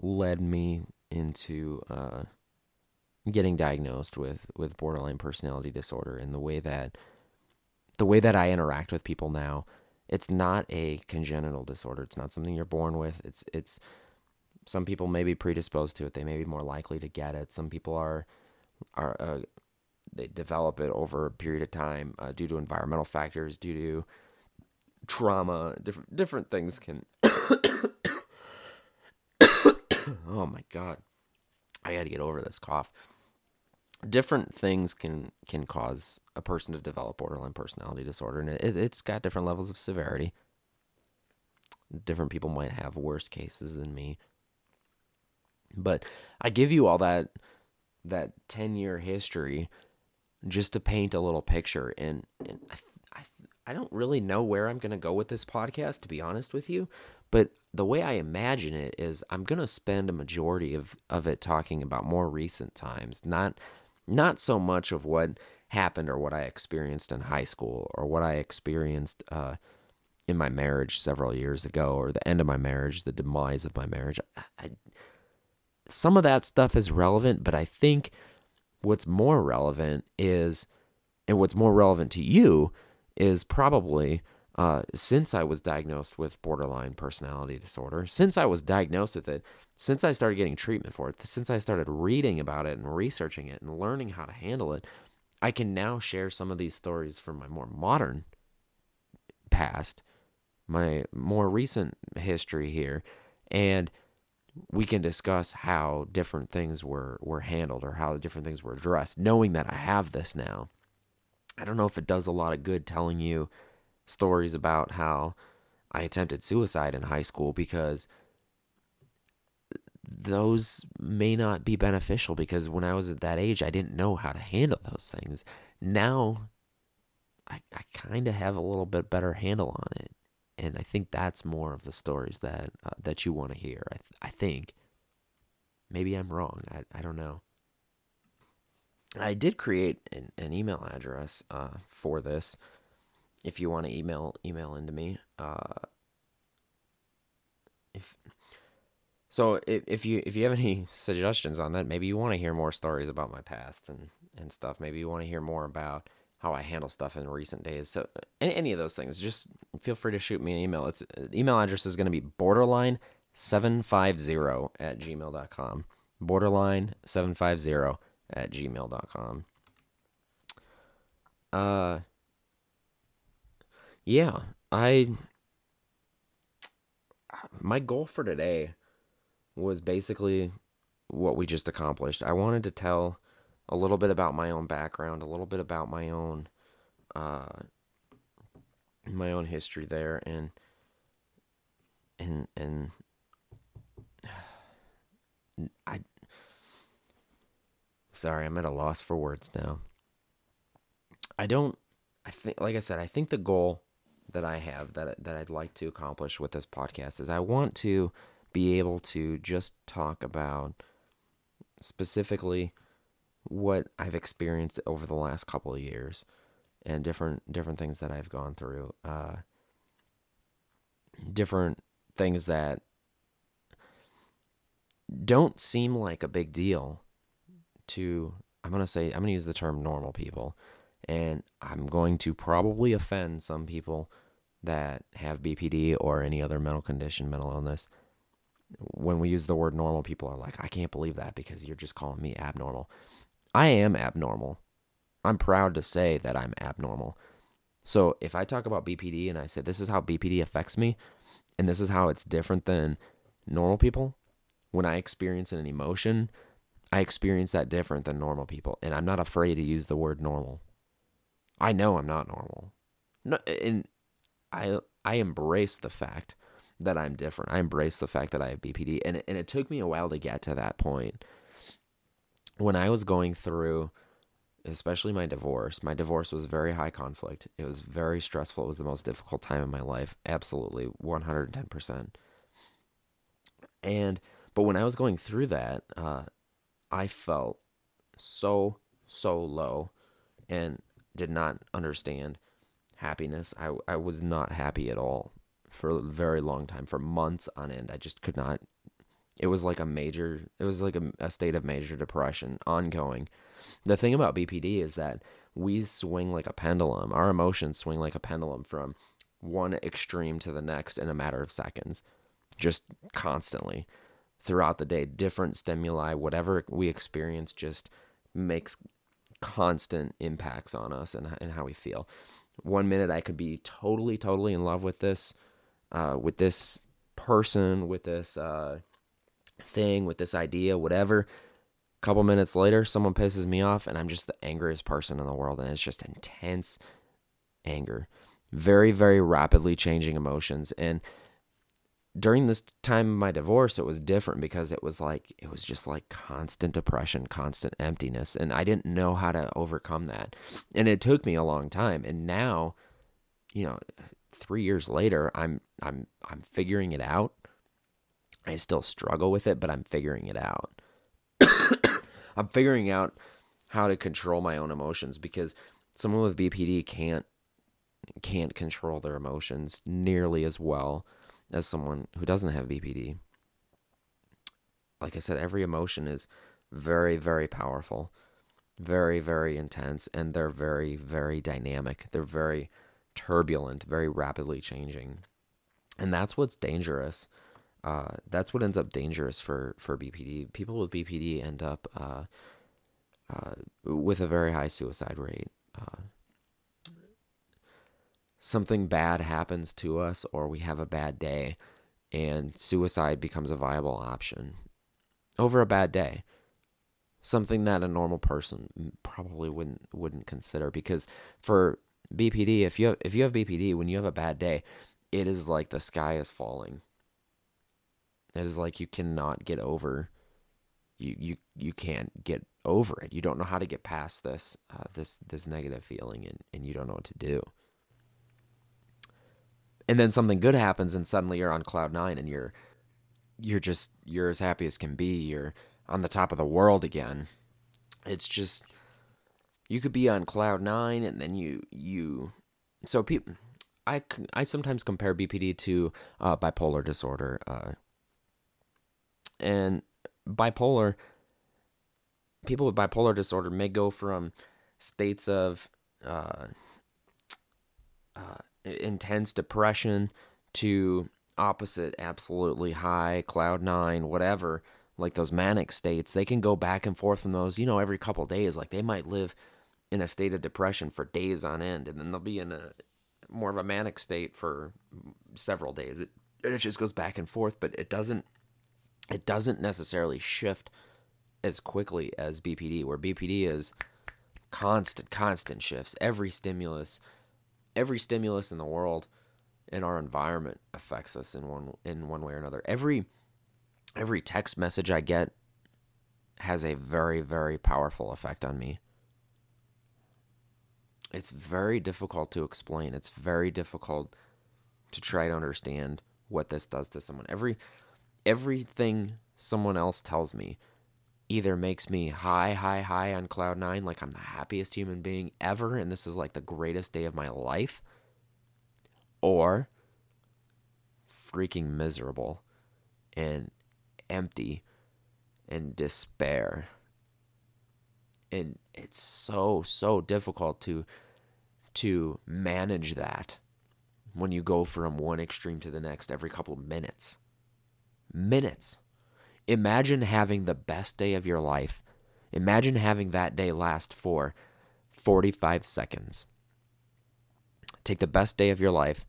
led me into uh, getting diagnosed with with borderline personality disorder and the way that the way that I interact with people now, it's not a congenital disorder. It's not something you're born with. It's it's some people may be predisposed to it. They may be more likely to get it. Some people are are uh, they develop it over a period of time uh, due to environmental factors, due to trauma. Different different things can. oh my god, I got to get over this cough different things can can cause a person to develop borderline personality disorder and it, it's got different levels of severity. Different people might have worse cases than me. But i give you all that that 10 year history just to paint a little picture and, and I, I, I don't really know where i'm going to go with this podcast to be honest with you but the way i imagine it is i'm going to spend a majority of, of it talking about more recent times not not so much of what happened or what I experienced in high school or what I experienced uh, in my marriage several years ago or the end of my marriage, the demise of my marriage. I, I, some of that stuff is relevant, but I think what's more relevant is, and what's more relevant to you is probably uh, since I was diagnosed with borderline personality disorder, since I was diagnosed with it, since I started getting treatment for it, since I started reading about it and researching it and learning how to handle it, I can now share some of these stories from my more modern past, my more recent history here, and we can discuss how different things were were handled or how different things were addressed, knowing that I have this now. I don't know if it does a lot of good telling you stories about how I attempted suicide in high school because those may not be beneficial because when I was at that age, I didn't know how to handle those things. Now, I, I kind of have a little bit better handle on it. And I think that's more of the stories that uh, that you want to hear. I, th- I think. Maybe I'm wrong. I, I don't know. I did create an, an email address uh, for this if you want to email email into me. Uh, if so, if, if you if you have any suggestions on that, maybe you want to hear more stories about my past and and stuff. Maybe you want to hear more about how I handle stuff in recent days. So any, any of those things, just feel free to shoot me an email. It's email address is going to be borderline750 at gmail.com. Borderline750 at gmail.com. Uh, yeah, I, my goal for today was basically what we just accomplished. I wanted to tell a little bit about my own background, a little bit about my own uh, my own history there, and and and I. Sorry, I'm at a loss for words now. I don't. I think, like I said, I think the goal that I have that that I'd like to accomplish with this podcast is I want to be able to just talk about specifically what I've experienced over the last couple of years and different different things that I've gone through uh, different things that don't seem like a big deal to I'm to say I'm to use the term normal people. And I'm going to probably offend some people that have BPD or any other mental condition, mental illness. When we use the word normal, people are like, I can't believe that because you're just calling me abnormal. I am abnormal. I'm proud to say that I'm abnormal. So if I talk about BPD and I say this is how BPD affects me and this is how it's different than normal people, when I experience an emotion, I experience that different than normal people and I'm not afraid to use the word normal. I know I'm not normal. No, and I I embrace the fact that I'm different. I embrace the fact that I have BPD and and it took me a while to get to that point when I was going through, especially my divorce, my divorce was very high conflict. It was very stressful. It was the most difficult time in my life. Absolutely, 110%. And, but when I was going through that, uh, I felt so, so low and did not understand happiness. I, I was not happy at all for a very long time, for months on end. I just could not it was like a major it was like a, a, state of major depression ongoing the thing about bpd is that we swing like a pendulum our emotions swing like a pendulum from one extreme to the next in a matter of seconds just constantly throughout the day different stimuli whatever we experience just makes constant impacts on us and, and how we feel one minute i could be totally totally in love with this uh, with this person with this uh, thing, with this idea, whatever. A couple minutes later, someone pisses me off, and I'm just the angriest person in the world. And it's just intense anger, very, very rapidly changing emotions. And during this time of my divorce, it was different because it was like, it was just like constant depression, constant emptiness. And I didn't know how to overcome that. And it took me a long time. And now, you know, three years later, I'm, I'm, I'm figuring it out I still struggle with it, but I'm figuring it out. I'm figuring out how to control my own emotions because someone with BPD can't can't control their emotions nearly as well as someone who doesn't have BPD. Like I said, every emotion is very very powerful, very very intense and they're very very dynamic. They're very turbulent, very rapidly changing. And that's what's dangerous uh, that's what ends up dangerous for for BPD. People with BPD end up uh, uh, with a very high suicide rate. Something bad happens to us, or we have a bad day, and suicide becomes a viable option over a bad day. Something that a normal person probably wouldn't wouldn't consider because for BPD, if you have, if you have BPD, when you have a bad day, it is like the sky is falling it is like you cannot get over. You you you can't get over it. You don't know how to get past this uh, this this negative feeling, and and you don't know what to do. And then something good happens, and suddenly you're on cloud nine, and you're you're just you're as happy as can be. You're on the top of the world again. It's just you could be on cloud nine, and then you you so people. I, I sometimes compare BPD to uh, bipolar disorder. Uh, and bipolar, people with bipolar disorder may go from states of uh, uh, intense depression to opposite absolutely high cloud nine whatever like those manic states they can go back and forth from those you know every couple days like they might live in a state of depression for days on end and then they'll be in a more of a manic state for several days. It, it just goes back and forth but it doesn't it doesn't necessarily shift as quickly as bpd where bpd is constant constant shifts. Every stimulus every stimulus in the world in our environment affects us in one in one way or another. Every every text message I get has a very very powerful effect on me. It's very difficult to explain. It's very difficult to try to understand what this does to someone. Every everything someone else tells me either makes me high, high, high on cloud nine, like I'm the happiest human being ever, and this is like the greatest day of my life, or freaking miserable and empty and despair. And it's so, so difficult to to manage that when you go from one extreme to the next every couple of minutes. Minutes. Imagine having the best day of your life. Imagine having that day last for 45 seconds. Take the best day of your life,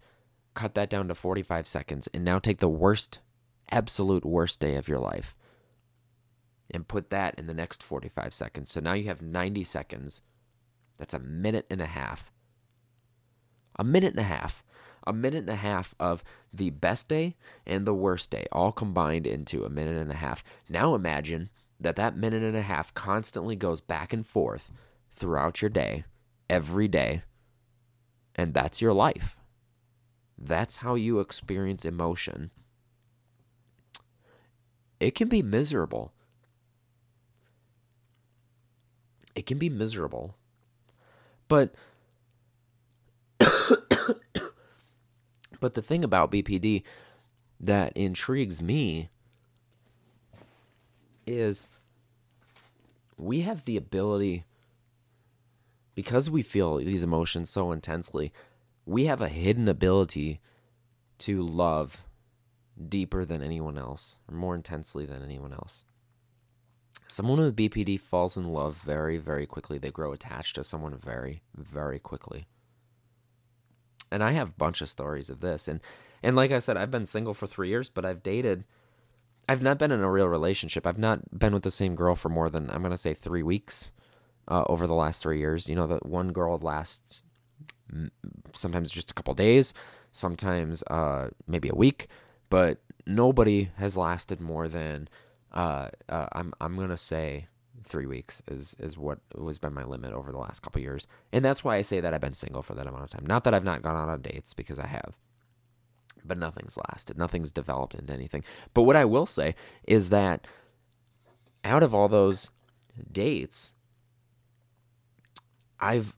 cut that down to 45 seconds, and now take the worst, absolute worst day of your life and put that in the next 45 seconds. So now you have 90 seconds. That's a minute and a half. A minute and a half a minute and a half of the best day and the worst day, all combined into a minute and a half. Now imagine that that minute and a half constantly goes back and forth throughout your day, every day, and that's your life. That's how you experience emotion. It can be miserable. It can be miserable. But But the thing about BPD that intrigues me is we have the ability, because we feel these emotions so intensely, we have a hidden ability to love deeper than anyone else, or more intensely than anyone else. Someone with BPD falls in love very, very quickly. They grow attached to someone very, very quickly and I have a bunch of stories of this. And and like I said, I've been single for three years, but I've dated. I've not been in a real relationship. I've not been with the same girl for more than I'm gonna say three weeks uh, over the last three years. You know, that one girl lasts sometimes just a couple days, sometimes uh, maybe a week, but nobody has lasted more than uh, uh I'm I'm gonna say three weeks is is what has been my limit over the last couple years, and that's why I say that I've been single for that amount of time. Not that I've not gone out on dates because I have, but nothing's lasted, nothing's developed into anything. But what I will say is that out of all those dates, I've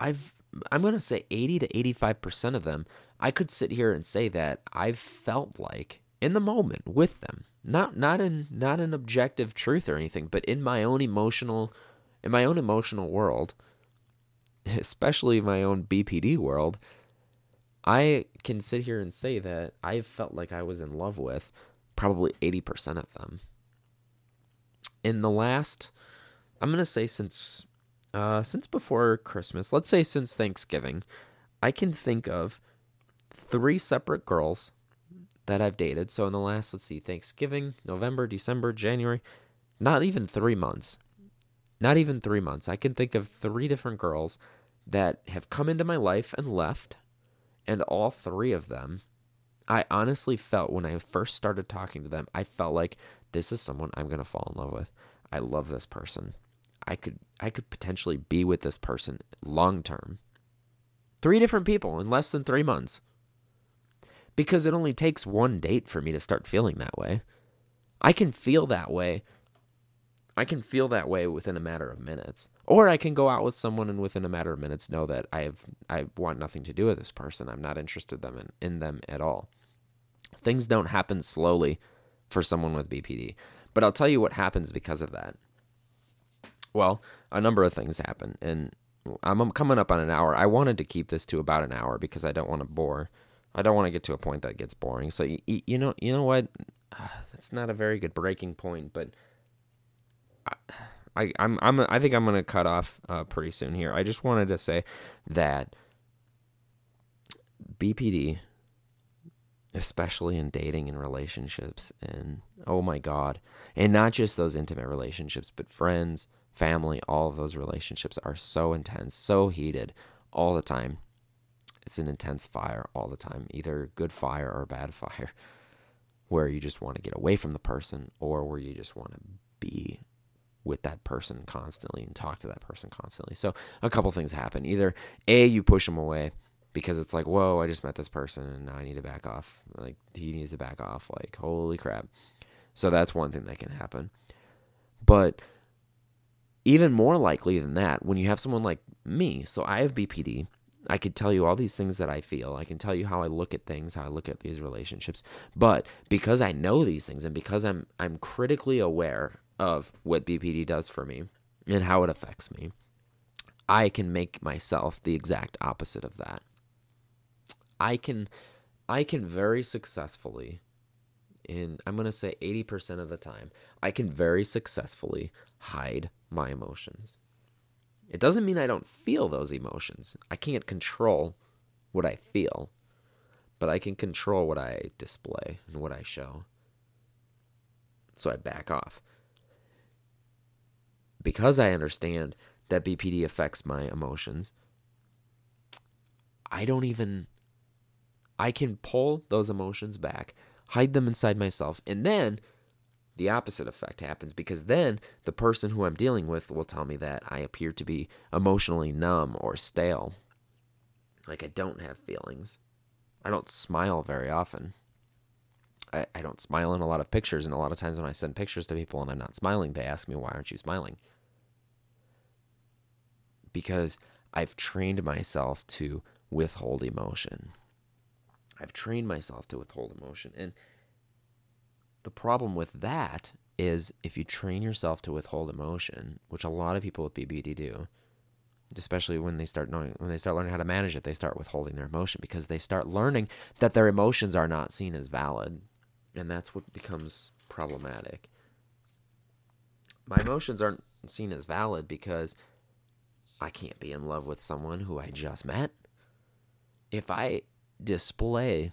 I've I'm gonna say 80 to 85 percent of them. I could sit here and say that I've felt like in the moment with them. Not not in not an objective truth or anything but in my own emotional in my own emotional world especially my own bpd world i can sit here and say that i felt like i was in love with probably 80% of them. In the last i'm going to say since uh since before christmas let's say since thanksgiving i can think of three separate girls that I've dated. So in the last, let's see, Thanksgiving, November, December, January, not even three months. Not even three months. I can think of three different girls that have come into my life and left. And all three of them, I honestly felt when I first started talking to them, I felt like this is someone I'm going to fall in love with. I love this person. I could I could potentially be with this person long term. Three different people in less than 3 months because it only takes one date for me to start feeling that way. I can feel that way. I can feel that way within a matter of minutes. Or I can go out with someone and within a matter of minutes know that I have I want nothing to do with this person. I'm not interested them in, in them at all. Things don't happen slowly for someone with BPD. But I'll tell you what happens because of that. Well, a number of things happen. And I'm coming up on an hour. I wanted to keep this to about an hour because I don't want to bore. I don't want to get to a point that gets boring. So you, you know, you know what? That's not a very good breaking point, but I, I I'm I'm I think I'm gonna cut off uh, pretty soon here. I just wanted to say that BPD, especially in dating and relationships, and oh my god, and not just those intimate relationships, but friends, family, all of those relationships are so intense, so heated all the time. It's an intense fire all the time, either good fire or bad fire, where you just want to get away from the person or where you just want to be with that person constantly and talk to that person constantly. So a couple things happen. Either A, you push them away because it's like, whoa, I just met this person and now I need to back off. Like he needs to back off. Like, holy crap. So that's one thing that can happen. But even more likely than that, when you have someone like me, so I have BPD, I could tell you all these things that I feel. I can tell you how I look at things, how I look at these relationships. But because I know these things and because I'm I'm critically aware of what BPD does for me and how it affects me, I can make myself the exact opposite of that. I can I can very successfully in I'm going to say 80% of the time, I can very successfully hide my emotions. It doesn't mean I don't feel those emotions. I can't control what I feel, but I can control what I display and what I show. So I back off because I understand that BPD affects my emotions, I don't even I can pull those emotions back, hide them inside myself, and then the opposite effect happens because then the person who I'm dealing with will tell me that I appear to be emotionally numb or stale. Like I don't have feelings. I don't smile very often. I, I don't smile in a lot of pictures, and a lot of times when I send pictures to people and I'm not smiling, they ask me, Why aren't you smiling? because I've trained myself to withhold emotion. I've trained myself to withhold emotion. And the problem with that is if you train yourself to withhold emotion, which a lot of people with BPD do, especially when they start knowing when they start learning how to manage it, they start withholding their emotion because they start learning that their emotions are not seen as valid. And that's what becomes problematic. My emotions aren't seen as valid because I can't be in love with someone who I just met. If I display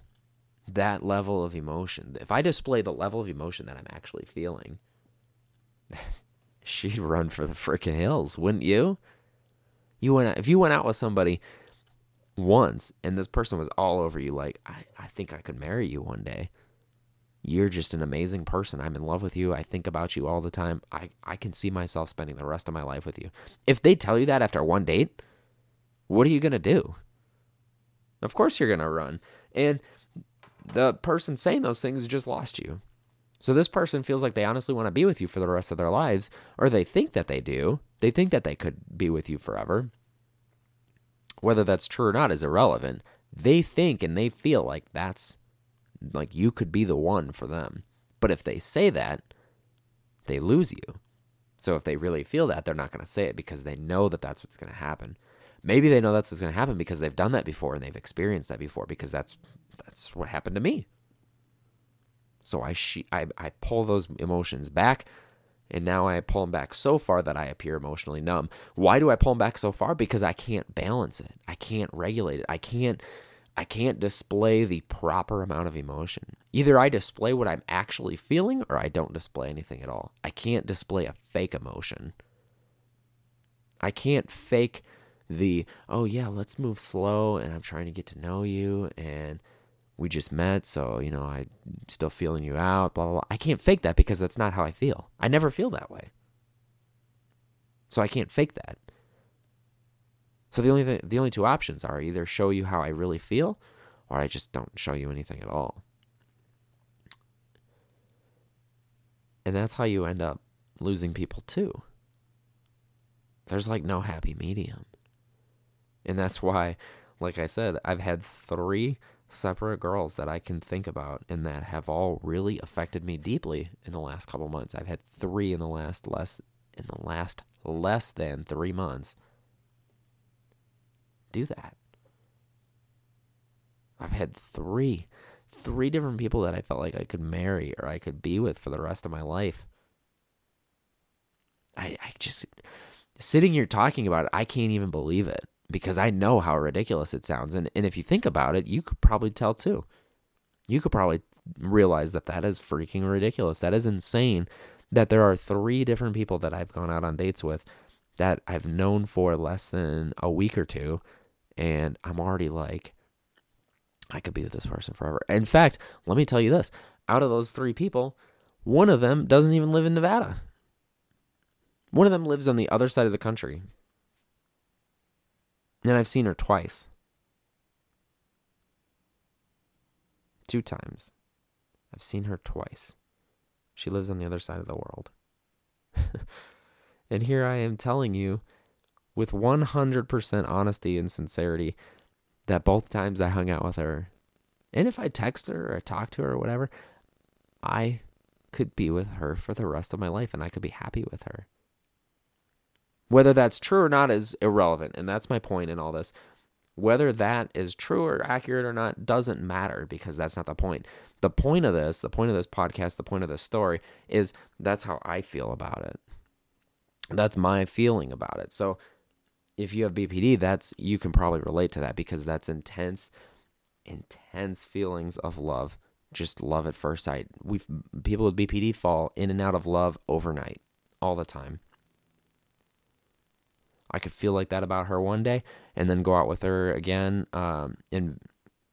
that level of emotion, if I display the level of emotion that I'm actually feeling, she'd run for the freaking hills, wouldn't you? You went out, if you went out with somebody once and this person was all over you, like, I, I think I could marry you one day you're just an amazing person. I'm in love with you. I think about you all the time. I, I can see myself spending the rest of my life with you. If they tell you that after one date, what are you going to do? Of course you're going to run. And the person saying those things just lost you. So this person feels like they honestly want to be with you for the rest of their lives, or they think that they do. They think that they could be with you forever. Whether that's true or not is irrelevant. They think and they feel like that's like you could be the one for them. But if they say that, they lose you. So if they really feel that, they're not going to say it because they know that that's what's going to happen. Maybe they know that's what's going to happen because they've done that before and they've experienced that before because that's that's what happened to me. So I she- I I pull those emotions back and now I pull them back so far that I appear emotionally numb. Why do I pull them back so far? Because I can't balance it. I can't regulate it. I can't I can't display the proper amount of emotion. Either I display what I'm actually feeling or I don't display anything at all. I can't display a fake emotion. I can't fake the, oh yeah, let's move slow and I'm trying to get to know you and we just met, so, you know, I'm still feeling you out, blah, blah, blah. I can't fake that because that's not how I feel. I never feel that way. So I can't fake that. So the only th- the only two options are either show you how I really feel or I just don't show you anything at all. And that's how you end up losing people too. There's like no happy medium. And that's why like I said, I've had 3 separate girls that I can think about and that have all really affected me deeply in the last couple months. I've had 3 in the last less in the last less than 3 months do that. I've had three, three different people that I felt like I could marry or I could be with for the rest of my life. I, I just, sitting here talking about it, I can't even believe it because I know how ridiculous it sounds. And, and if you think about it, you could probably tell too. You could probably realize that that is freaking ridiculous. That is insane that there are three different people that I've gone out on dates with that I've known for less than a week or two. And I'm already like, I could be with this person forever. In fact, let me tell you this out of those three people, one of them doesn't even live in Nevada. One of them lives on the other side of the country. And I've seen her twice. Two times. I've seen her twice. She lives on the other side of the world. and here I am telling you with 100% honesty and sincerity that both times I hung out with her, and if I text her or talk to her or whatever, I could be with her for the rest of my life and I could be happy with her. Whether that's true or not is irrelevant. And that's my point in all this. Whether that is true or accurate or not doesn't matter because that's not the point. The point of this, the point of this podcast, the point of this story is that's how I feel about it. That's my feeling about it. So if you have BPD, that's you can probably relate to that because that's intense, intense feelings of love. Just love at first sight. We've people with BPD fall in and out of love overnight, all the time. I could feel like that about her one day, and then go out with her again. Um, and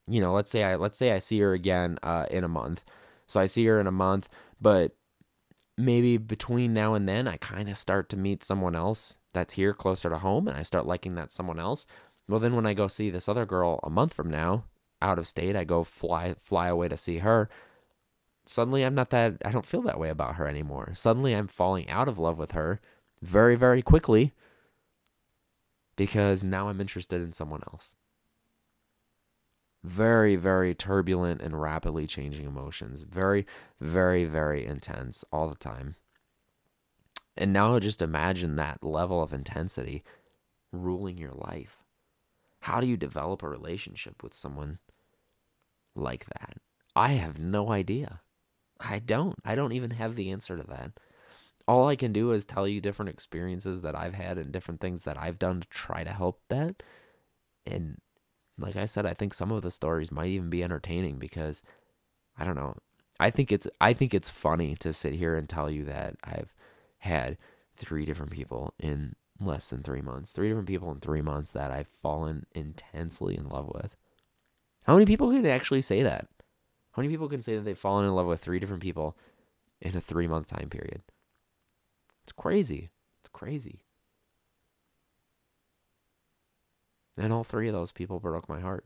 you know, let's say I let's say I see her again uh, in a month. So I see her in a month, but maybe between now and then, I kind of start to meet someone else that's here closer to home and I start liking that someone else. Well, then when I go see this other girl a month from now out of state, I go fly fly away to see her. Suddenly I'm not that I don't feel that way about her anymore. Suddenly I'm falling out of love with her very very quickly because now I'm interested in someone else. Very very turbulent and rapidly changing emotions. Very very very intense all the time. And now just imagine that level of intensity ruling your life. How do you develop a relationship with someone like that? I have no idea. I don't. I don't even have the answer to that. All I can do is tell you different experiences that I've had and different things that I've done to try to help that. And like I said, I think some of the stories might even be entertaining because I don't know. I think it's I think it's funny to sit here and tell you that I've had three different people in less than three months. Three different people in three months that I've fallen intensely in love with. How many people can actually say that? How many people can say that they've fallen in love with three different people in a three month time period? It's crazy. It's crazy. And all three of those people broke my heart.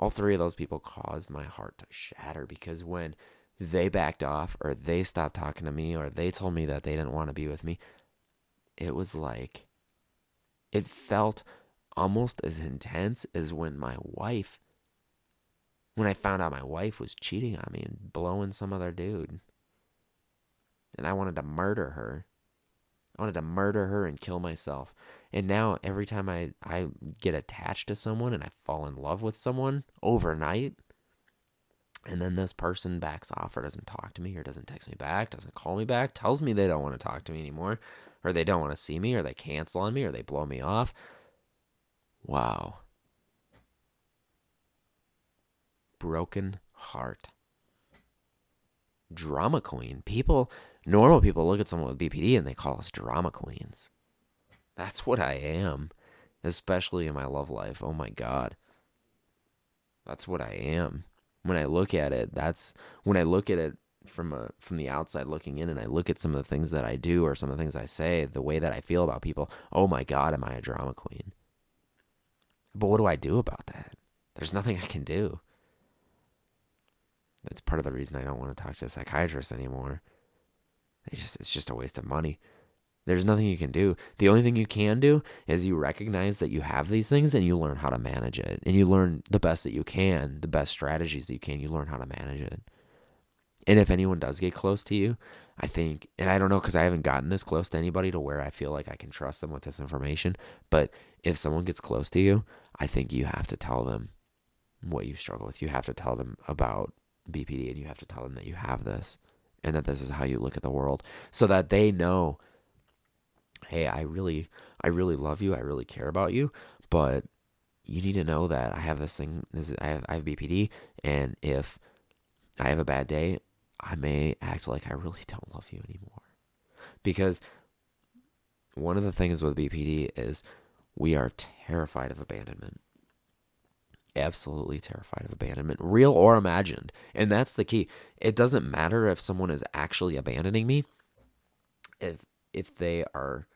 All three of those people caused my heart to shatter because when they backed off or they stopped talking to me or they told me that they didn't want to be with me, it was like, it felt almost as intense as when my wife, when I found out my wife was cheating on me and blowing some other dude. And I wanted to murder her. I wanted to murder her and kill myself. And now every time I, I get attached to someone and I fall in love with someone overnight, and then this person backs off or doesn't talk to me or doesn't text me back, doesn't call me back, tells me they don't want to talk to me anymore, or they don't want to see me, or they cancel on me, or they blow me off. Wow. Broken heart. Drama queen. People, normal people look at someone with BPD and they call us drama queens. That's what I am, especially in my love life. Oh my God. That's what I am when I look at it, that's when I look at it from a from the outside looking in and I look at some of the things that I do or some of the things I say, the way that I feel about people, oh my god, am I a drama queen? But what do I do about that? There's nothing I can do. That's part of the reason I don't want to talk to a psychiatrist anymore. It's just it's just a waste of money. There's nothing you can do. The only thing you can do is you recognize that you have these things and you learn how to manage it. And you learn the best that you can, the best strategies that you can. You learn how to manage it. And if anyone does get close to you, I think, and I don't know because I haven't gotten this close to anybody to where I feel like I can trust them with this information. But if someone gets close to you, I think you have to tell them what you struggle with. You have to tell them about BPD and you have to tell them that you have this and that this is how you look at the world so that they know hey, I really I really love you. I really care about you, but you need to know that I have this thing this is, I have I have BPD and if I have a bad day, I may act like I really don't love you anymore. Because one of the things with BPD is we are terrified of abandonment. Absolutely terrified of abandonment, real or imagined. And that's the key. It doesn't matter if someone is actually abandoning me. If if they are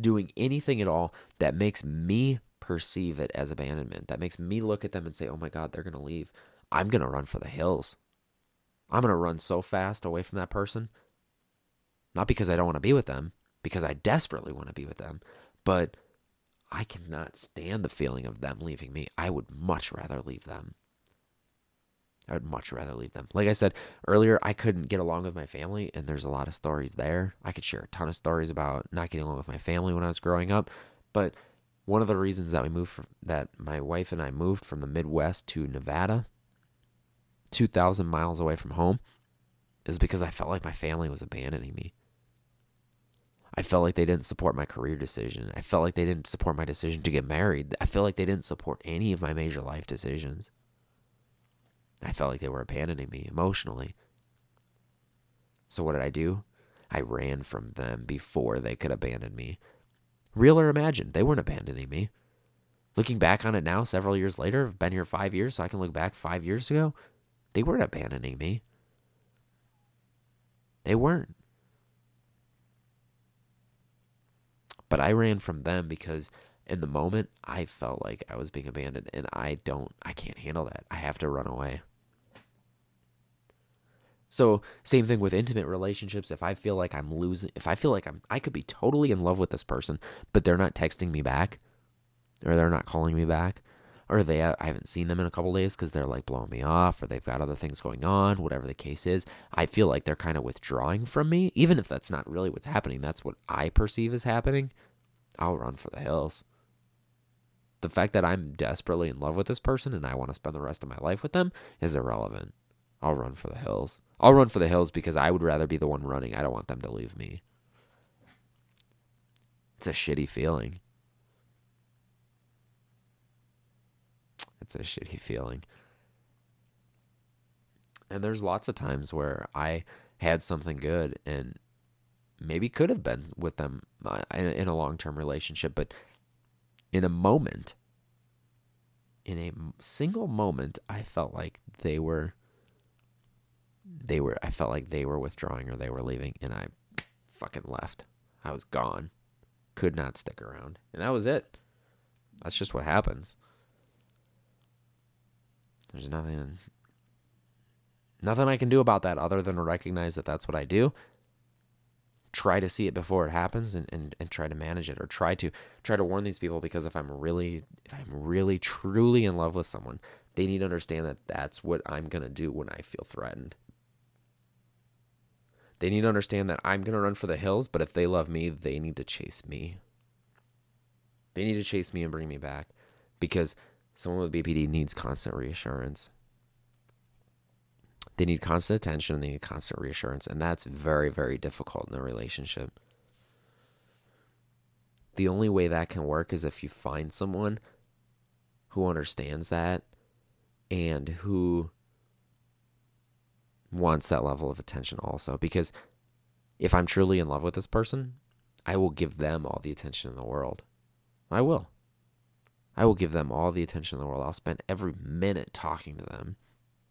doing anything at all that makes me perceive it as abandonment, that makes me look at them and say, "Oh my god, they're going to leave." I'm going to run for the hills. I'm going to run so fast away from that person. Not because I don't want to be with them, because I desperately want to be with them, but I cannot stand the feeling of them leaving me. I would much rather leave them. I would much rather leave them. Like I said earlier, I couldn't get along with my family, and there's a lot of stories there. I could share a ton of stories about not getting along with my family when I was growing up, but one of the reasons that we moved from, that my wife and I moved from the Midwest to Nevada 2,000 miles away from home is because I felt like my family was abandoning me. I felt like they didn't support my career decision. I felt like they didn't support my decision to get married. I felt like they didn't support any of my major life decisions. I felt like they were abandoning me emotionally. So, what did I do? I ran from them before they could abandon me. Real or imagined, they weren't abandoning me. Looking back on it now, several years later, I've been here five years, so I can look back five years ago. They weren't abandoning me. They weren't. But I ran from them because in the moment I felt like I was being abandoned and I don't I can't handle that. I have to run away. So, same thing with intimate relationships. If I feel like I'm losing, if I feel like I'm, I could be totally in love with this person, but they're not texting me back or they're not calling me back, or they uh, I haven't seen them in a couple days because they're like blowing me off or they've got other things going on, whatever the case is. I feel like they're kind of withdrawing from me, even if that's not really what's happening. That's what I perceive as happening. I'll run for the hills. The fact that I'm desperately in love with this person and I want to spend the rest of my life with them is irrelevant. I'll run for the hills. I'll run for the hills because I would rather be the one running. I don't want them to leave me. It's a shitty feeling. It's a shitty feeling. And there's lots of times where I had something good and maybe could have been with them uh, in a long term relationship, but in a moment, in a single moment, I felt like they were, they were, I felt like they were withdrawing or they were leaving, and I fucking left. I was gone. Could not stick around. And that was it. That's just what happens. There's nothing nothing I can do about that other than recognize that that's what I do. Try to see it before it happens and, and, and try to manage it or try to try to warn these people because if I'm really if I'm really truly in love with someone, they need to understand that that's what I'm going to do when I feel threatened. They need to understand that I'm going to run for the hills, but if they love me, they need to chase me. They need to chase me and bring me back because Someone with BPD needs constant reassurance. They need constant attention, and they need constant reassurance, and that's very, very difficult in a relationship. The only way that can work is if you find someone who understands that and who wants that level of attention also. Because if I'm truly in love with this person, I will give them all the attention in the world. I will. I will give them all the attention in the world. I'll spend every minute talking to them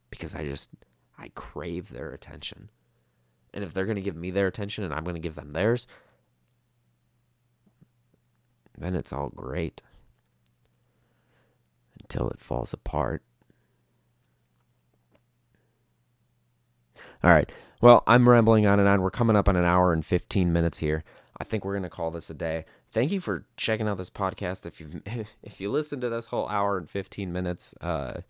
because I just I crave their attention. And if they're going to give me their attention and I'm going to give them theirs, then it's all great until it falls apart. All right. Well, I'm rambling on and on. We're coming up on an hour and 15 minutes here. I think we're going to call this a day thank you for checking out this podcast. If you if you listen to this whole hour and fifteen minutes, uh,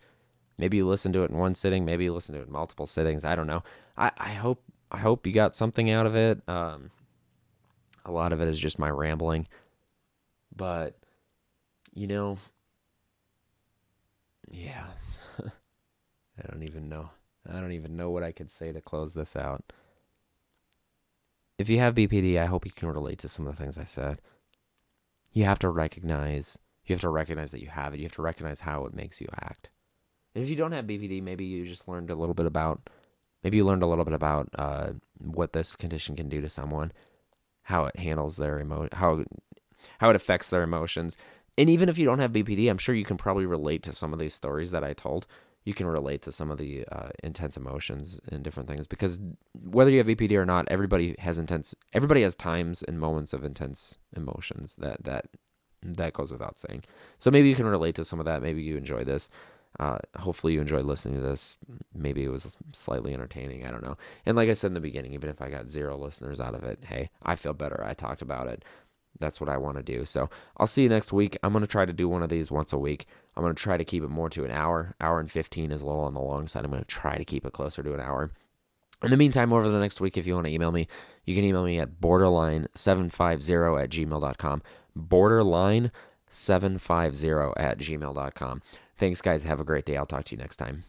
Maybe you listen to it in one sitting. Maybe you listen to it in multiple sittings. I don't know. I, I hope I hope you got something out of it. Um, a lot of it is just my rambling, but you know, yeah, I don't even know. I don't even know what I could say to close this out. If you have BPD, I hope you can relate to some of the things I said. You have to recognize, you have to recognize that you have it. You have to recognize how it makes you act. And if you don't have BPD, maybe you just learned a little bit about, maybe you learned a little bit about uh, what this condition can do to someone, how it handles their emo, how how it affects their emotions. And even if you don't have BPD, I'm sure you can probably relate to some of these stories that I told. You can relate to some of the uh, intense emotions and different things because whether you have BPD or not, everybody has intense. Everybody has times and moments of intense emotions. That that that goes without saying. So maybe you can relate to some of that. Maybe you enjoy this. Uh, hopefully you enjoyed listening to this. Maybe it was slightly entertaining. I don't know. And like I said in the beginning, even if I got zero listeners out of it, hey, I feel better. I talked about it. That's what I want to do. So I'll see you next week. I'm going to try to do one of these once a week. I'm going to try to keep it more to an hour. Hour and 15 is a little on the long side. I'm going to try to keep it closer to an hour. In the meantime, over the next week, if you want to email me, you can email me at borderline750 at gmail.com. Borderline750 at gmail.com. Thanks, guys. Have a great day. I'll talk to you next time.